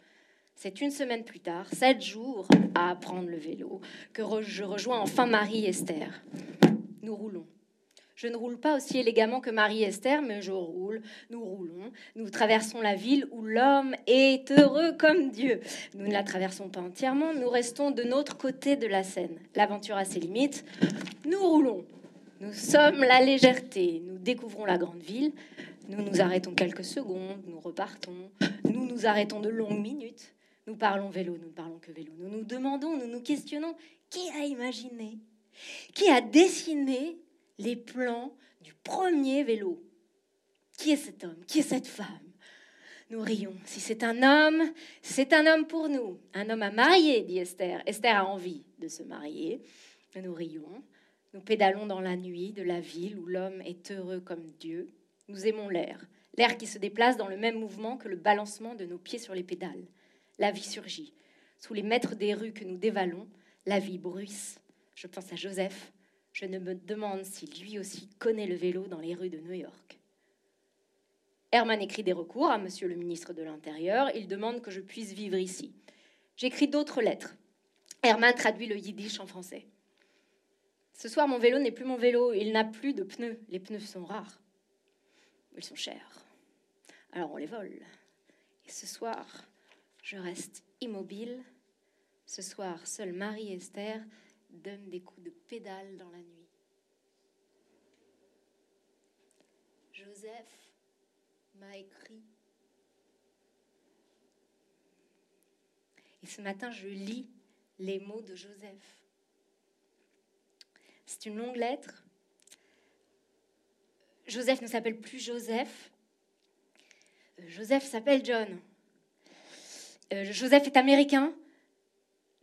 C'est une semaine plus tard, sept jours à apprendre le vélo, que je rejoins enfin Marie et Esther. Nous roulons. Je ne roule pas aussi élégamment que Marie-Esther, mais je roule, nous roulons, nous traversons la ville où l'homme est heureux comme Dieu. Nous ne la traversons pas entièrement, nous restons de notre côté de la Seine. L'aventure a ses limites. Nous roulons. Nous sommes la légèreté. Nous découvrons la grande ville. Nous nous arrêtons quelques secondes, nous repartons. Nous nous arrêtons de longues minutes. Nous parlons vélo, nous ne parlons que vélo. Nous nous demandons, nous nous questionnons qui a imaginé, qui a dessiné les plans du premier vélo. Qui est cet homme? Qui est cette femme? Nous rions. Si c'est un homme, c'est un homme pour nous. Un homme à marier, dit Esther. Esther a envie de se marier. Nous rions. Nous pédalons dans la nuit de la ville où l'homme est heureux comme Dieu. Nous aimons l'air, l'air qui se déplace dans le même mouvement que le balancement de nos pieds sur les pédales. La vie surgit. Sous les mètres des rues que nous dévalons, la vie bruisse. Je pense à Joseph, je ne me demande si lui aussi connaît le vélo dans les rues de New York. Herman écrit des recours à Monsieur le ministre de l'Intérieur. Il demande que je puisse vivre ici. J'écris d'autres lettres. Herman traduit le yiddish en français. Ce soir, mon vélo n'est plus mon vélo. Il n'a plus de pneus. Les pneus sont rares. Ils sont chers. Alors on les vole. Et ce soir, je reste immobile. Ce soir, seule Marie et Esther donne des coups de pédale dans la nuit. Joseph m'a écrit. Et ce matin, je lis les mots de Joseph. C'est une longue lettre. Joseph ne s'appelle plus Joseph. Euh, Joseph s'appelle John. Euh, Joseph est américain.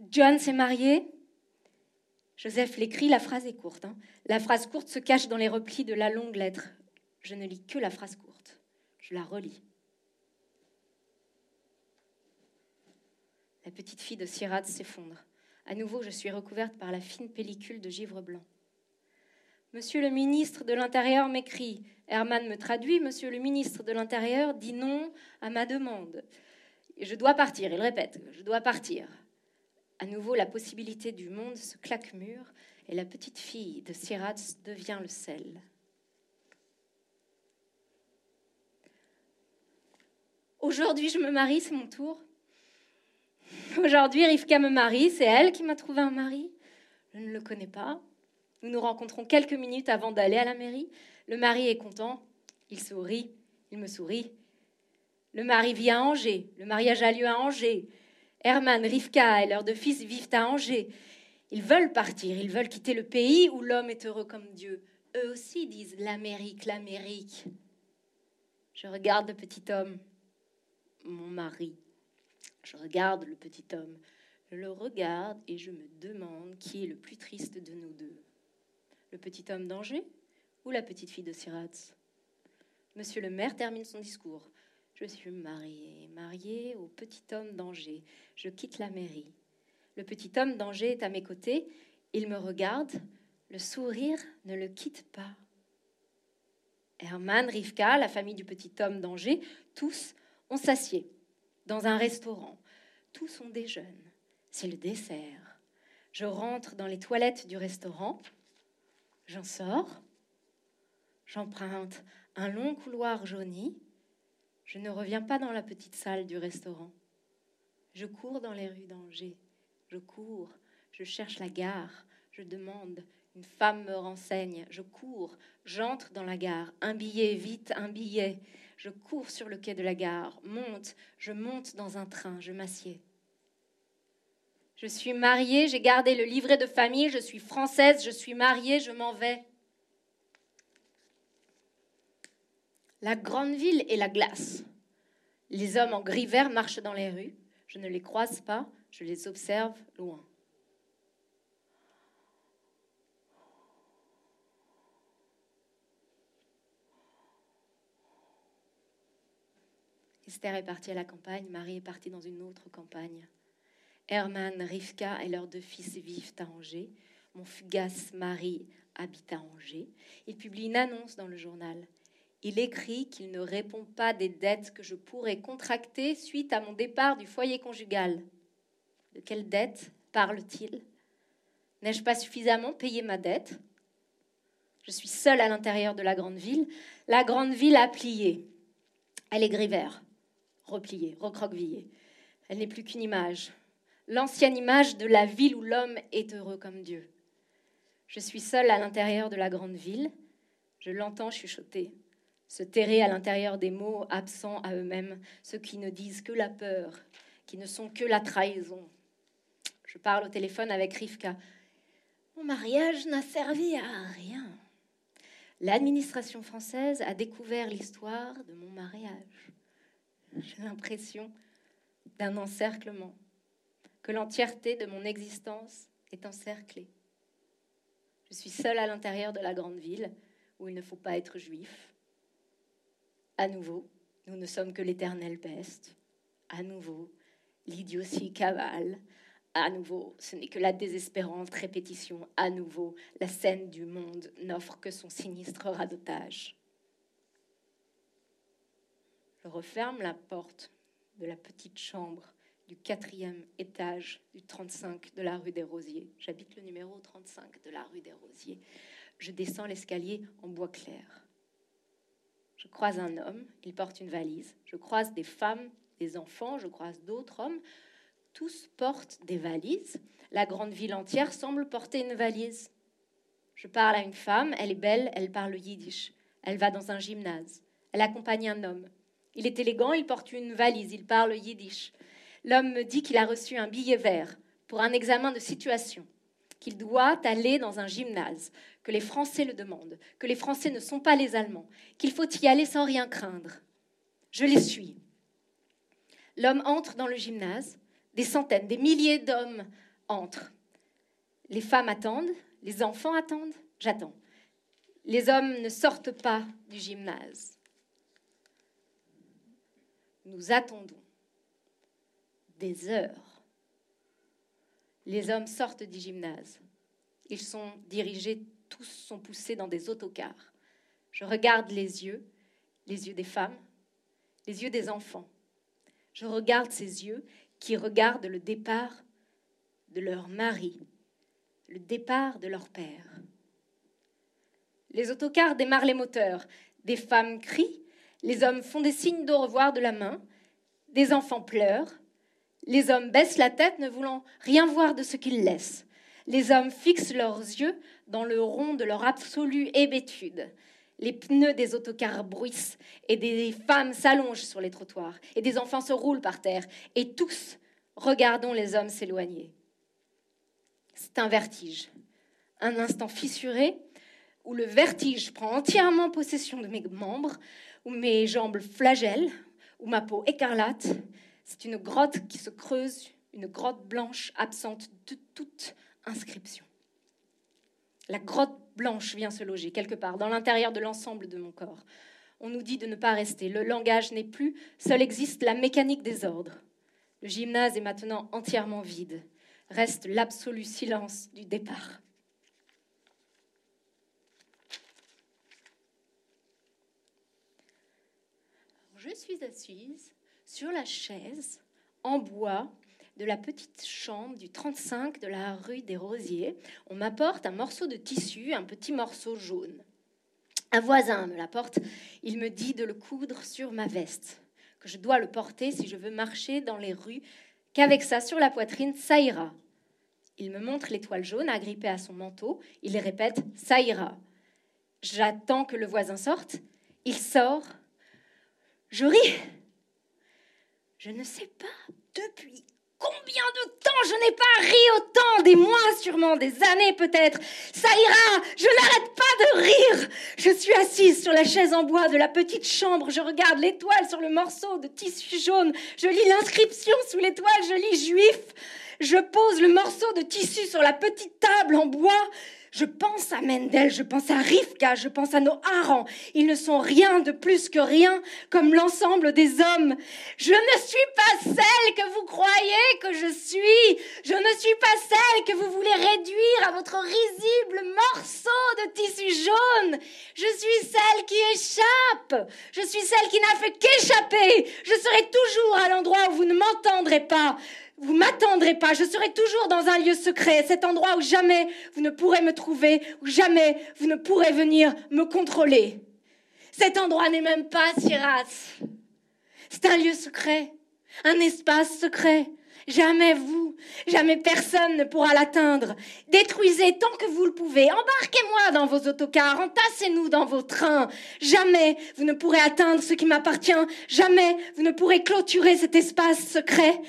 John s'est marié. Joseph l'écrit, la phrase est courte. Hein. La phrase courte se cache dans les replis de la longue lettre. Je ne lis que la phrase courte. Je la relis. La petite fille de Sirad s'effondre. À nouveau, je suis recouverte par la fine pellicule de givre blanc. Monsieur le ministre de l'Intérieur m'écrit. Herman me traduit. Monsieur le ministre de l'Intérieur dit non à ma demande. Je dois partir, il répète, je dois partir. À nouveau, la possibilité du monde se claque mur et la petite fille de Sirats devient le sel. Aujourd'hui, je me marie, c'est mon tour. Aujourd'hui, Rivka me marie, c'est elle qui m'a trouvé un mari. Je ne le connais pas. Nous nous rencontrons quelques minutes avant d'aller à la mairie. Le mari est content, il sourit, il me sourit. Le mari vit à Angers, le mariage a lieu à Angers. Herman, Rivka et leurs deux fils vivent à Angers. Ils veulent partir, ils veulent quitter le pays où l'homme est heureux comme Dieu. Eux aussi disent l'Amérique, l'Amérique. Je regarde le petit homme, mon mari. Je regarde le petit homme. Je le regarde et je me demande qui est le plus triste de nous deux. Le petit homme d'Angers ou la petite fille de Sirats? Monsieur le maire termine son discours. Je suis mariée, mariée au petit homme d'Angers. Je quitte la mairie. Le petit homme d'Angers est à mes côtés. Il me regarde. Le sourire ne le quitte pas. Herman, Rivka, la famille du petit homme d'Angers, tous, on s'assied dans un restaurant. Tous on déjeune. C'est le dessert. Je rentre dans les toilettes du restaurant. J'en sors. J'emprunte un long couloir jauni. Je ne reviens pas dans la petite salle du restaurant. Je cours dans les rues d'Angers. Je cours, je cherche la gare, je demande, une femme me renseigne, je cours, j'entre dans la gare, un billet, vite, un billet. Je cours sur le quai de la gare, monte, je monte dans un train, je m'assieds. Je suis mariée, j'ai gardé le livret de famille, je suis française, je suis mariée, je m'en vais. La grande ville et la glace. Les hommes en gris vert marchent dans les rues. Je ne les croise pas, je les observe loin. Esther est partie à la campagne, Marie est partie dans une autre campagne. Herman, Rivka et leurs deux fils vivent à Angers. Mon fugace mari habite à Angers. Il publie une annonce dans le journal. Il écrit qu'il ne répond pas des dettes que je pourrais contracter suite à mon départ du foyer conjugal. De quelle dette parle-t-il? N'ai-je pas suffisamment payé ma dette? Je suis seule à l'intérieur de la grande ville. La grande ville a plié. Elle est gris vert, repliée, recroquevillée. Elle n'est plus qu'une image. L'ancienne image de la ville où l'homme est heureux comme Dieu. Je suis seule à l'intérieur de la grande ville. Je l'entends chuchoter se terrer à l'intérieur des mots absents à eux-mêmes, ceux qui ne disent que la peur, qui ne sont que la trahison. Je parle au téléphone avec Rivka. Mon mariage n'a servi à rien. L'administration française a découvert l'histoire de mon mariage. J'ai l'impression d'un encerclement, que l'entièreté de mon existence est encerclée. Je suis seule à l'intérieur de la grande ville où il ne faut pas être juif, à nouveau, nous ne sommes que l'éternelle peste. À nouveau, l'idiotie cavale. À nouveau, ce n'est que la désespérante répétition. À nouveau, la scène du monde n'offre que son sinistre radotage. Je referme la porte de la petite chambre du quatrième étage du 35 de la rue des Rosiers. J'habite le numéro 35 de la rue des Rosiers. Je descends l'escalier en bois clair. Je croise un homme, il porte une valise. Je croise des femmes, des enfants, je croise d'autres hommes. Tous portent des valises. La grande ville entière semble porter une valise. Je parle à une femme, elle est belle, elle parle yiddish. Elle va dans un gymnase. Elle accompagne un homme. Il est élégant, il porte une valise, il parle yiddish. L'homme me dit qu'il a reçu un billet vert pour un examen de situation, qu'il doit aller dans un gymnase, que les Français le demandent, que les Français ne sont pas les Allemands, qu'il faut y aller sans rien craindre. Je les suis. L'homme entre dans le gymnase, des centaines, des milliers d'hommes entrent. Les femmes attendent, les enfants attendent, j'attends. Les hommes ne sortent pas du gymnase. Nous attendons des heures. Les hommes sortent du gymnase. Ils sont dirigés, tous sont poussés dans des autocars. Je regarde les yeux, les yeux des femmes, les yeux des enfants. Je regarde ces yeux qui regardent le départ de leur mari, le départ de leur père. Les autocars démarrent les moteurs. Des femmes crient, les hommes font des signes d'au revoir de la main, des enfants pleurent, les hommes baissent la tête ne voulant rien voir de ce qu'ils laissent. Les hommes fixent leurs yeux dans le rond de leur absolue hébétude. Les pneus des autocars bruissent et des femmes s'allongent sur les trottoirs et des enfants se roulent par terre et tous regardons les hommes s'éloigner. C'est un vertige, un instant fissuré où le vertige prend entièrement possession de mes membres, où mes jambes flagellent, où ma peau écarlate, c'est une grotte qui se creuse, une grotte blanche absente de toute inscription. La grotte blanche vient se loger quelque part dans l'intérieur de l'ensemble de mon corps. On nous dit de ne pas rester. Le langage n'est plus, seul existe la mécanique des ordres. Le gymnase est maintenant entièrement vide. Reste l'absolu silence du départ. Je suis assise sur la chaise en bois de la petite chambre du 35 de la rue des Rosiers. On m'apporte un morceau de tissu, un petit morceau jaune. Un voisin me l'apporte. Il me dit de le coudre sur ma veste, que je dois le porter si je veux marcher dans les rues, qu'avec ça sur la poitrine, ça ira. Il me montre l'étoile jaune agrippée à son manteau. Il répète Ça ira. J'attends que le voisin sorte. Il sort. Je ris. Je ne sais pas depuis combien de temps je n'ai pas ri autant, des mois sûrement, des années peut-être. Ça ira, je n'arrête pas de rire. Je suis assise sur la chaise en bois de la petite chambre, je regarde l'étoile sur le morceau de tissu jaune, je lis l'inscription sous l'étoile, je lis juif. Je pose le morceau de tissu sur la petite table en bois. Je pense à Mendel, je pense à Rivka, je pense à nos harengs. Ils ne sont rien de plus que rien, comme l'ensemble des hommes. Je ne suis pas celle que vous croyez que je suis. Je ne suis pas celle que vous voulez réduire à votre risible morceau de tissu jaune. Je suis celle qui échappe. Je suis celle qui n'a fait qu'échapper. Je serai toujours à l'endroit où vous ne m'entendrez pas. Vous m'attendrez pas, je serai toujours dans un lieu secret, cet endroit où jamais vous ne pourrez me trouver, où jamais vous ne pourrez venir me contrôler. Cet endroit n'est même pas Siras. C'est un lieu secret, un espace secret. Jamais vous, jamais personne ne pourra l'atteindre. Détruisez tant que vous le pouvez. Embarquez-moi dans vos autocars, entassez-nous dans vos trains. Jamais vous ne pourrez atteindre ce qui m'appartient. Jamais vous ne pourrez clôturer cet espace secret.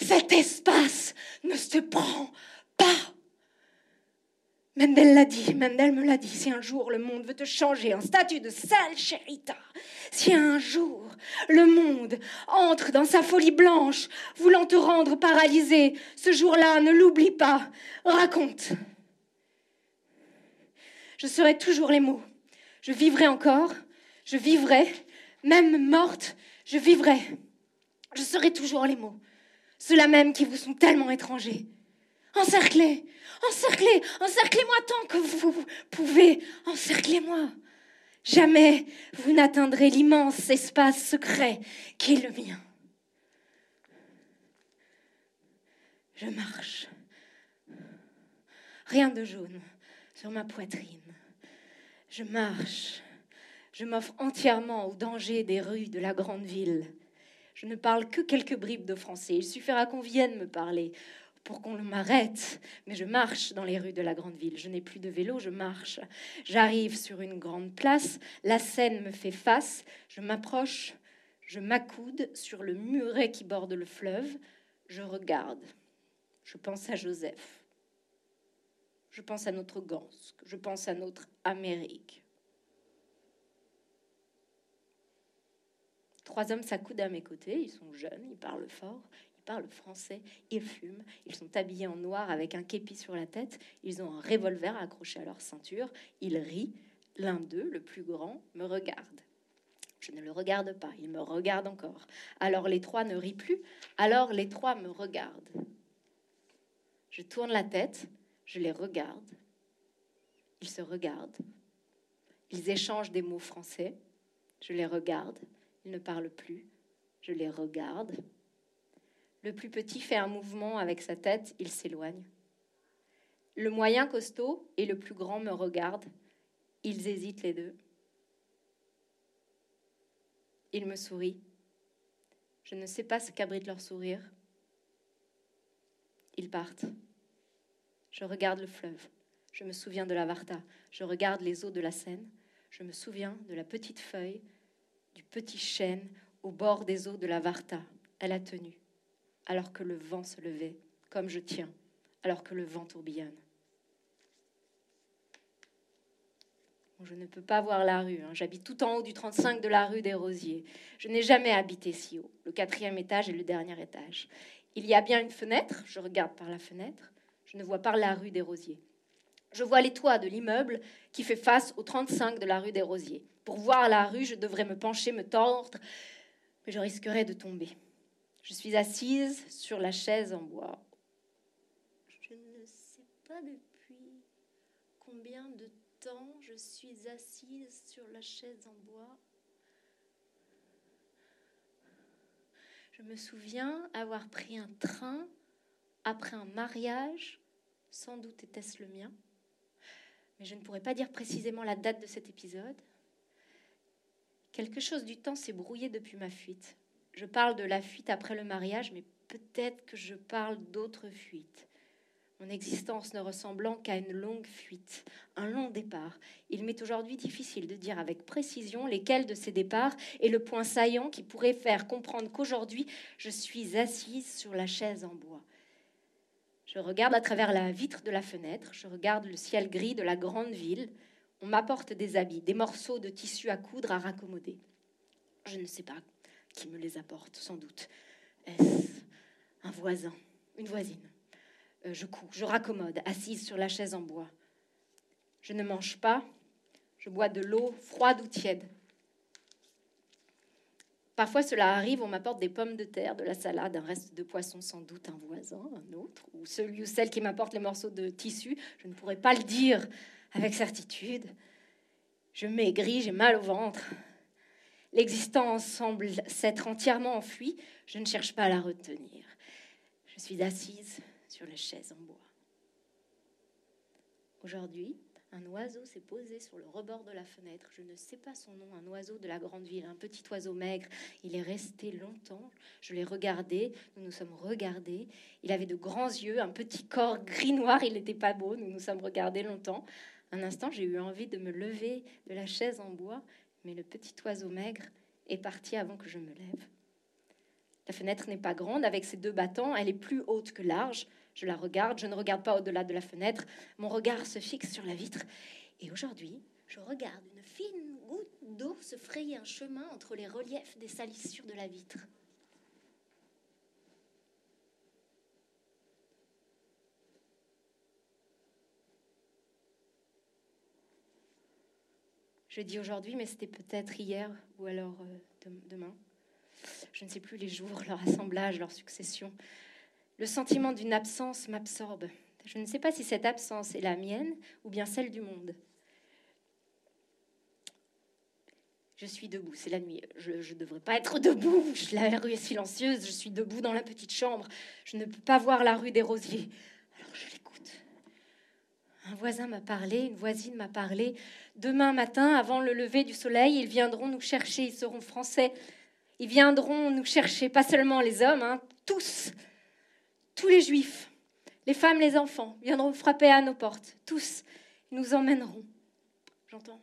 Cet espace ne se prend pas. Mendel l'a dit, Mendel me l'a dit, si un jour le monde veut te changer en statut de sale chérita, si un jour le monde entre dans sa folie blanche, voulant te rendre paralysé, ce jour-là, ne l'oublie pas, raconte. Je serai toujours les mots. Je vivrai encore, je vivrai, même morte, je vivrai. Je serai toujours les mots ceux-là même qui vous sont tellement étrangers. Encerclez, encerclez, encerclez-moi tant que vous pouvez, encerclez-moi. Jamais vous n'atteindrez l'immense espace secret qui est le mien. Je marche. Rien de jaune sur ma poitrine. Je marche. Je m'offre entièrement au danger des rues de la grande ville Je ne parle que quelques bribes de français. Il suffira qu'on vienne me parler pour qu'on m'arrête. Mais je marche dans les rues de la grande ville. Je n'ai plus de vélo, je marche. J'arrive sur une grande place. La Seine me fait face. Je m'approche. Je m'accoude sur le muret qui borde le fleuve. Je regarde. Je pense à Joseph. Je pense à notre Gansk. Je pense à notre Amérique. Trois hommes s'accoudent à mes côtés. Ils sont jeunes, ils parlent fort, parlent français, ils fument, ils sont habillés en noir avec un képi sur la tête, ils ont un revolver accroché à leur ceinture, ils rient. L'un d'eux, le plus grand, me regarde. Je ne le regarde pas, il me regarde encore. Alors les trois ne rient plus, alors les trois me regardent. Je tourne la tête, je les regarde. Ils se regardent. Ils échangent des mots français. Je les regarde. Ils ne parlent plus. Je les regarde. Le plus petit fait un mouvement avec sa tête, il s'éloigne. Le moyen costaud et le plus grand me regardent. Ils hésitent les deux. Ils me sourient. Je ne sais pas ce qu'abrite leur sourire. Ils partent. Je regarde le fleuve. Je me souviens de la Varta. Je regarde les eaux de la Seine. Je me souviens de la petite feuille, du petit chêne au bord des eaux de la Varta. Elle a tenu alors que le vent se levait, comme je tiens, alors que le vent tourbillonne. je ne peux pas voir la rue. Hein. J'habite tout en haut du 35 de la rue des Rosiers. Je n'ai jamais habité si haut. Le quatrième étage et le dernier étage. Il y a bien une fenêtre. Je regarde par la fenêtre. Je ne vois pas la rue des Rosiers. Je vois les toits de l'immeuble qui fait face au 35 de la rue des Rosiers. Pour voir la rue, je devrais me pencher, me tordre, mais je risquerais de tomber. Je suis assise sur la chaise en bois. Je ne sais pas depuis combien de temps je suis assise sur la chaise en bois. Je me souviens avoir pris un train après un mariage, sans doute était-ce le mien, mais je ne pourrais pas dire précisément la date de cet épisode. Quelque chose du temps s'est brouillé depuis ma fuite. Je parle de la fuite après le mariage, mais peut-être que je parle d'autres fuites. Mon existence ne ressemblant qu'à une longue fuite, un long départ. Il m'est aujourd'hui difficile de dire avec précision lesquels de ces départs est le point saillant qui pourrait faire comprendre qu'aujourd'hui je suis assise sur la chaise en bois. Je regarde à travers la vitre de la fenêtre, je regarde le ciel gris de la grande ville. On m'apporte des habits, des morceaux de tissu à coudre, à raccommoder. Je ne sais pas qui me les apporte, sans doute. Est-ce un voisin, une voisine? Euh, Je couds, je raccommode, assise sur la chaise en bois. Je ne mange pas, je bois de l'eau froide ou tiède. Parfois cela arrive, on m'apporte des pommes de terre, de la salade, un reste de poisson, sans doute un voisin, un autre, ou celui ou celle qui m'apporte les morceaux de tissu. Je ne pourrais pas le dire avec certitude. Je maigris, j'ai mal au ventre. L'existence semble s'être entièrement enfuie. Je ne cherche pas à la retenir. Je suis assise sur la chaise en bois. Aujourd'hui, un oiseau s'est posé sur le rebord de la fenêtre. Je ne sais pas son nom, un oiseau de la grande ville, un petit oiseau maigre. Il est resté longtemps. Je l'ai regardé, nous nous sommes regardés. Il avait de grands yeux, un petit corps gris-noir. Il n'était pas beau, nous nous sommes regardés longtemps. Un instant, j'ai eu envie de me lever de la chaise en bois mais le petit oiseau maigre est parti avant que je me lève. La fenêtre n'est pas grande, avec ses deux battants, elle est plus haute que large. Je la regarde, je ne regarde pas au-delà de la fenêtre, mon regard se fixe sur la vitre. Et aujourd'hui, je regarde une fine goutte d'eau se frayer un chemin entre les reliefs des salissures de la vitre. Je dis aujourd'hui, mais c'était peut-être hier ou alors euh, demain. Je ne sais plus les jours, leur assemblage, leur succession. Le sentiment d'une absence m'absorbe. Je ne sais pas si cette absence est la mienne ou bien celle du monde. Je suis debout, c'est la nuit. Je ne devrais pas être debout. La rue est silencieuse. Je suis debout dans la petite chambre. Je ne peux pas voir la rue des Rosiers. Alors je l'écoute. Un voisin m'a parlé, une voisine m'a parlé. Demain matin, avant le lever du soleil, ils viendront nous chercher. Ils seront français. Ils viendront nous chercher, pas seulement les hommes, hein, tous, tous les juifs, les femmes, les enfants, viendront frapper à nos portes, tous. Ils nous emmèneront. J'entends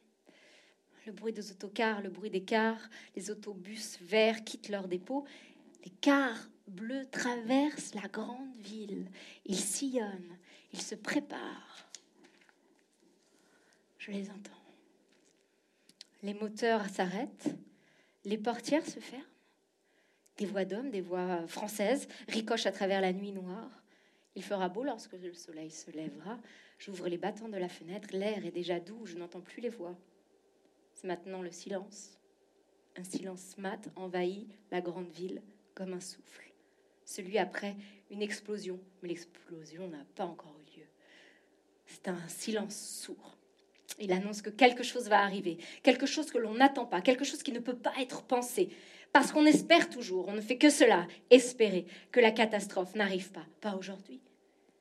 le bruit des autocars, le bruit des cars, les autobus verts quittent leur dépôt. Les cars bleus traversent la grande ville. Ils sillonnent, ils se préparent. Je les entends. Les moteurs s'arrêtent, les portières se ferment. Des voix d'hommes, des voix françaises ricochent à travers la nuit noire. Il fera beau lorsque le soleil se lèvera. J'ouvre les battants de la fenêtre, l'air est déjà doux, je n'entends plus les voix. C'est maintenant le silence. Un silence mat envahit la grande ville comme un souffle. Celui après une explosion, mais l'explosion n'a pas encore eu lieu. C'est un silence sourd. Il annonce que quelque chose va arriver, quelque chose que l'on n'attend pas, quelque chose qui ne peut pas être pensé, parce qu'on espère toujours, on ne fait que cela, espérer que la catastrophe n'arrive pas, pas aujourd'hui.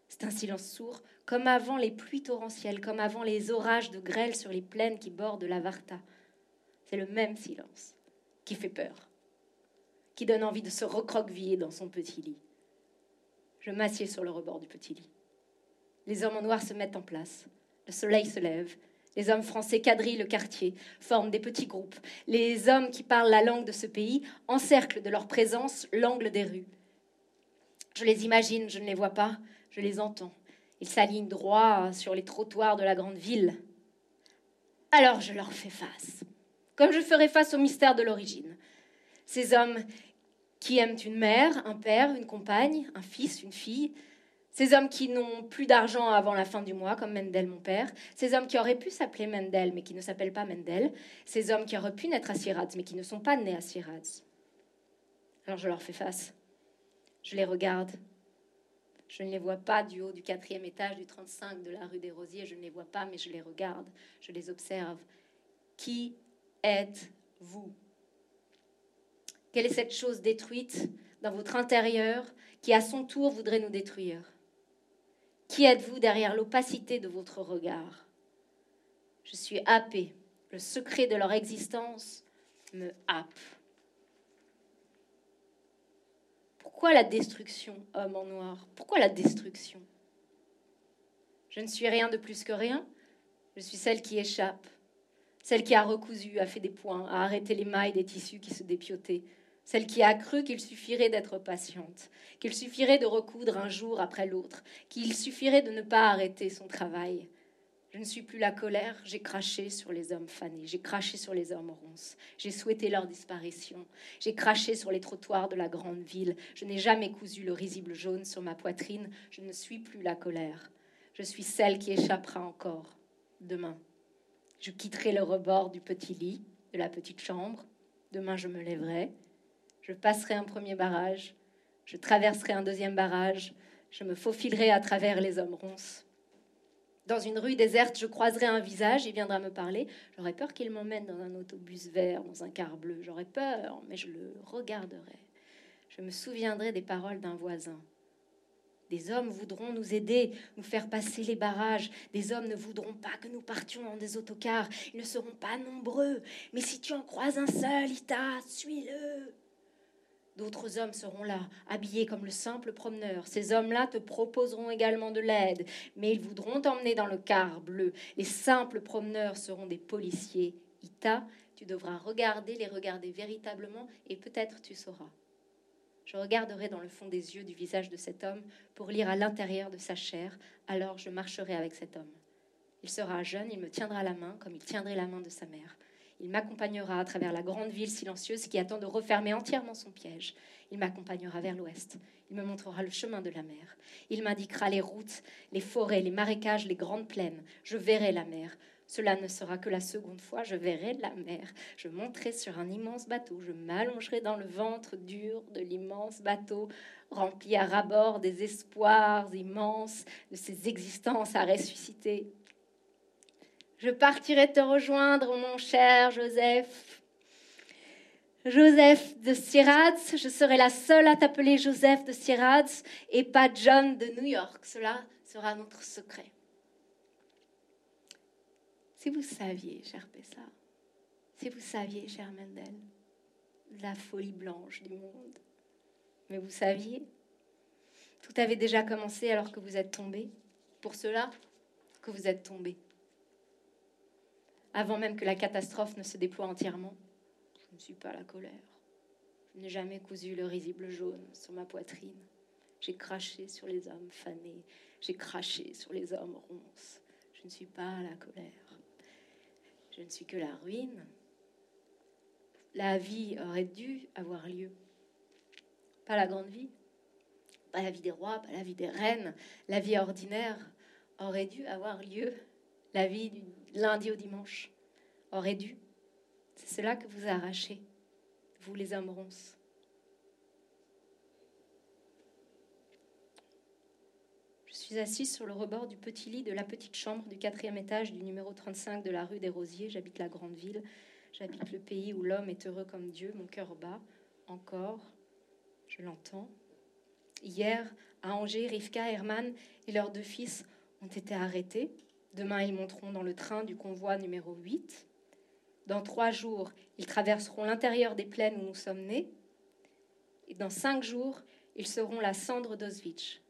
C'est un silence sourd, comme avant les pluies torrentielles, comme avant les orages de grêle sur les plaines qui bordent la Varta. C'est le même silence qui fait peur, qui donne envie de se recroqueviller dans son petit lit. Je m'assieds sur le rebord du petit lit. Les hommes en noir se mettent en place. Le soleil se lève. Les hommes français quadrillent le quartier, forment des petits groupes. Les hommes qui parlent la langue de ce pays encerclent de leur présence l'angle des rues. Je les imagine, je ne les vois pas, je les entends. Ils s'alignent droit sur les trottoirs de la grande ville. Alors je leur fais face, comme je ferai face au mystère de l'origine. Ces hommes qui aiment une mère, un père, une compagne, un fils, une fille, ces hommes qui n'ont plus d'argent avant la fin du mois, comme Mendel, mon père. Ces hommes qui auraient pu s'appeler Mendel, mais qui ne s'appellent pas Mendel. Ces hommes qui auraient pu naître à Sirads, mais qui ne sont pas nés à Sirads. Alors je leur fais face. Je les regarde. Je ne les vois pas du haut du quatrième étage du 35 de la rue des Rosiers. Je ne les vois pas, mais je les regarde. Je les observe. Qui êtes-vous? Quelle est cette chose détruite dans votre intérieur qui, à son tour, voudrait nous détruire? Qui êtes-vous derrière l'opacité de votre regard? Je suis happé. Le secret de leur existence me happe. Pourquoi la destruction, homme en noir? Pourquoi la destruction? Je ne suis rien de plus que rien. Je suis celle qui échappe, celle qui a recousu, a fait des points, a arrêté les mailles des tissus qui se dépiotaient, celle qui a cru qu'il suffirait d'être patiente, qu'il suffirait de recoudre un jour après l'autre, qu'il suffirait de ne pas arrêter son travail. Je ne suis plus la colère, j'ai craché sur les hommes fanés, j'ai craché sur les hommes ronces, j'ai souhaité leur disparition, j'ai craché sur les trottoirs de la grande ville, je n'ai jamais cousu le risible jaune sur ma poitrine, je ne suis plus la colère, je suis celle qui échappera encore demain. Je quitterai le rebord du petit lit, de la petite chambre, demain je me lèverai, je passerai un premier barrage, je traverserai un deuxième barrage, je me faufilerai à travers les hommes ronces. Dans une rue déserte, je croiserai un visage, il viendra me parler. J'aurais peur qu'il m'emmène dans un autobus vert, dans un car bleu. J'aurais peur, mais je le regarderai. Je me souviendrai des paroles d'un voisin. Des hommes voudront nous aider, nous faire passer les barrages. Des hommes ne voudront pas que nous partions dans des autocars. Ils ne seront pas nombreux. Mais si tu en croises un seul, Ita, suis-le. D'autres hommes seront là, habillés comme le simple promeneur. Ces hommes-là te proposeront également de l'aide, mais ils voudront t'emmener dans le car bleu. Les simples promeneurs seront des policiers. Ita, tu devras regarder, les regarder véritablement, et peut-être tu sauras. Je regarderai dans le fond des yeux du visage de cet homme pour lire à l'intérieur de sa chair, alors je marcherai avec cet homme. Il sera jeune, il me tiendra la main comme il tiendrait la main de sa mère. Il m'accompagnera à travers la grande ville silencieuse qui attend de refermer entièrement son piège. Il m'accompagnera vers l'ouest. Il me montrera le chemin de la mer. Il m'indiquera les routes, les forêts, les marécages, les grandes plaines. Je verrai la mer. Cela ne sera que la seconde fois, je verrai la mer. Je monterai sur un immense bateau, je m'allongerai dans le ventre dur de l'immense bateau, rempli à rabord des espoirs immenses, de ces existences à ressusciter. Je partirai te rejoindre, mon cher Joseph. Joseph de Sirads, je serai la seule à t'appeler Joseph de Sirads et pas John de New York. Cela sera notre secret. Si vous saviez, cher Pessa, si vous saviez, cher Mendel, la folie blanche du monde. Mais vous saviez, tout avait déjà commencé alors que vous êtes tombé. Pour cela que vous êtes tombé. Avant même que la catastrophe ne se déploie entièrement, je ne suis pas la colère. Je n'ai jamais cousu le risible jaune sur ma poitrine. J'ai craché sur les hommes fanés. J'ai craché sur les hommes ronces. Je ne suis pas la colère. Je ne suis que la ruine. La vie aurait dû avoir lieu. Pas la grande vie. Pas la vie des rois, pas la vie des reines. La vie ordinaire aurait dû avoir lieu. La vie du lundi au dimanche aurait dû. C'est cela que vous arrachez, vous les hommes. Je suis assise sur le rebord du petit lit de la petite chambre du quatrième étage du numéro 35 de la rue des Rosiers. J'habite la grande ville. J'habite le pays où l'homme est heureux comme Dieu. Mon cœur bat encore. Je l'entends. Hier, à Angers, Rivka, Herman et leurs deux fils ont été arrêtés. Demain, ils monteront dans le train du convoi numéro 8. Dans trois jours, ils traverseront l'intérieur des plaines où nous sommes nés. Et dans cinq jours, ils seront la cendre d'Auschwitz.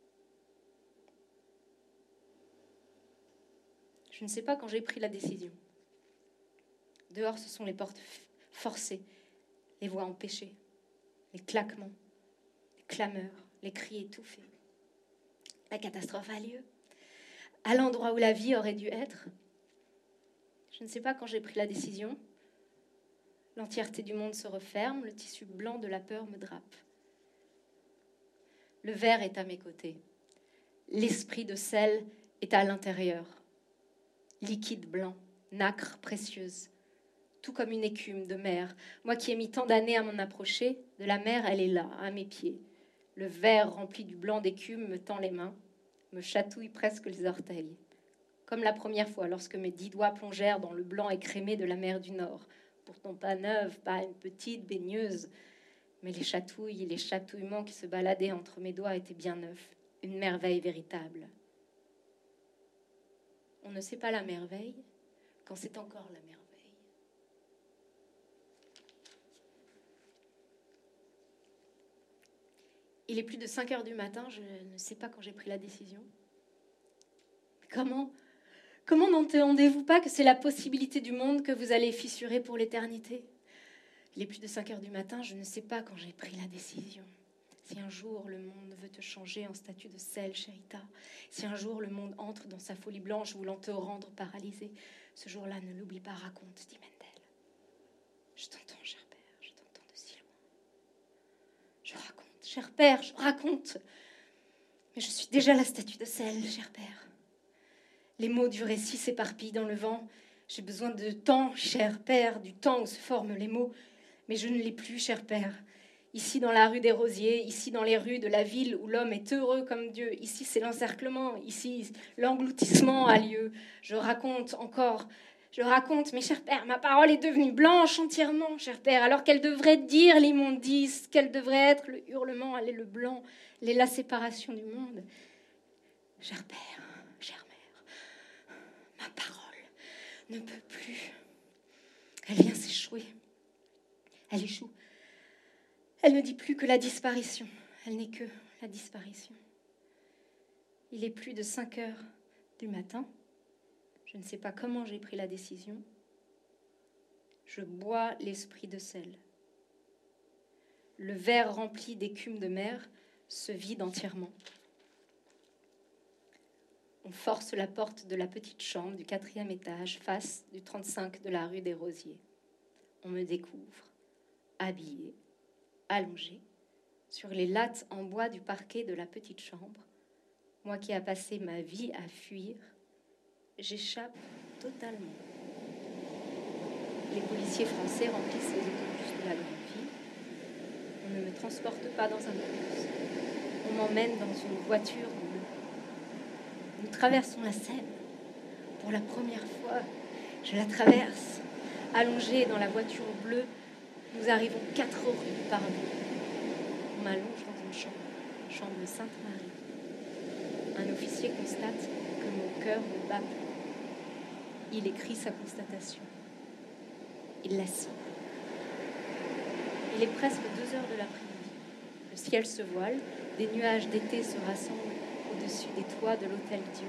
Je ne sais pas quand j'ai pris la décision. Dehors, ce sont les portes forcées, les voix empêchées, les claquements, les clameurs, les cris étouffés. La catastrophe a lieu. À l'endroit où la vie aurait dû être, je ne sais pas quand j'ai pris la décision. L'entièreté du monde se referme, le tissu blanc de la peur me drape. Le verre est à mes côtés. L'esprit de sel est à l'intérieur. Liquide blanc, nacre précieuse, tout comme une écume de mer. Moi qui ai mis tant d'années à m'en approcher, de la mer, elle est là, à mes pieds. Le verre rempli du blanc d'écume me tend les mains, me chatouille presque les orteils comme la première fois lorsque mes dix doigts plongèrent dans le blanc écrémé de la mer du Nord. Pourtant pas neuve, pas une petite baigneuse, mais les chatouilles et les chatouillements qui se baladaient entre mes doigts étaient bien neufs, une merveille véritable. On ne sait pas la merveille quand c'est encore la merveille. Il est plus de 5 heures du matin, je ne sais pas quand j'ai pris la décision. Comment Comment n'entendez-vous pas que c'est la possibilité du monde que vous allez fissurer pour l'éternité? Il est plus de 5 heures du matin, je ne sais pas quand j'ai pris la décision. Si un jour le monde veut te changer en statue de sel, Chérita, si un jour le monde entre dans sa folie blanche voulant te rendre paralysé, ce jour-là, ne l'oublie pas, raconte, dit Mendel. Je t'entends, père, je t'entends de si loin. Je raconte, cher père, je raconte. Mais je suis déjà la statue de sel, cher père. Les mots du récit s'éparpillent dans le vent. J'ai besoin de temps, cher père, du temps où se forment les mots. Mais je ne l'ai plus, cher père. Ici, dans la rue des Rosiers, ici, dans les rues de la ville où l'homme est heureux comme Dieu, ici, c'est l'encerclement, ici, l'engloutissement a lieu. Je raconte encore, je raconte, mes chers pères, ma parole est devenue blanche entièrement, cher père, alors qu'elle devrait dire l'immondice, qu'elle devrait être le hurlement, elle est le blanc, elle est la séparation du monde. Cher père, ma parole ne peut plus. Elle vient s'échouer. Elle échoue. Elle ne dit plus que la disparition. Elle n'est que la disparition. Il est plus de 5 heures du matin. Je ne sais pas comment j'ai pris la décision. Je bois l'esprit de sel. Le verre rempli d'écume de mer se vide entièrement. On force la porte de la petite chambre du quatrième étage, face du 35 de la rue des Rosiers. On me découvre, habillée, allongée, sur les lattes en bois du parquet de la petite chambre. Moi qui ai passé ma vie à fuir, j'échappe totalement. Les policiers français remplissent les autobus de la grande ville. On ne me transporte pas dans un bus. On m'emmène dans une voiture nous traversons la Seine. Pour la première fois, je la traverse. Allongée dans la voiture bleue, nous arrivons quatre rues par On m'allonge dans une chambre, chambre Sainte-Marie. Un officier constate que mon cœur ne bat plus. Il écrit sa constatation. Il la signe. Il est presque deux heures de l'après-midi. Le ciel se voile, des nuages d'été se rassemblent au-dessus des toits de l'hôtel Dieu.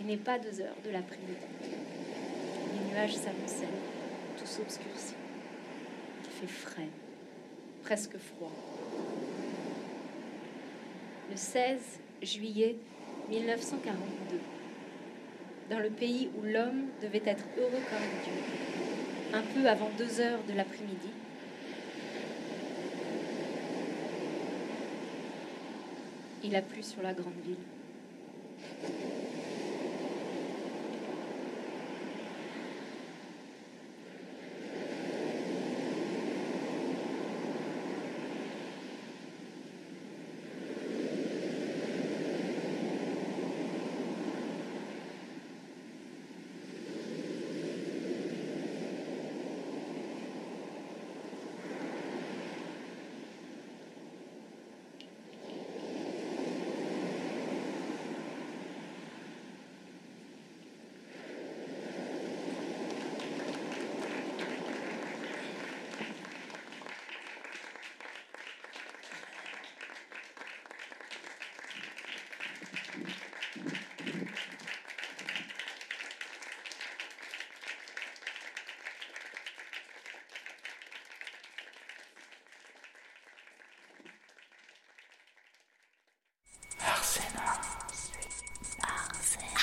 Il n'est pas deux heures de l'après-midi. Les nuages s'amoncellent, tout s'obscurcit. Il fait frais, presque froid. Le 16 juillet 1942, dans le pays où l'homme devait être heureux comme Dieu, un peu avant deux heures de l'après-midi, il a plu sur la grande ville. Wilson.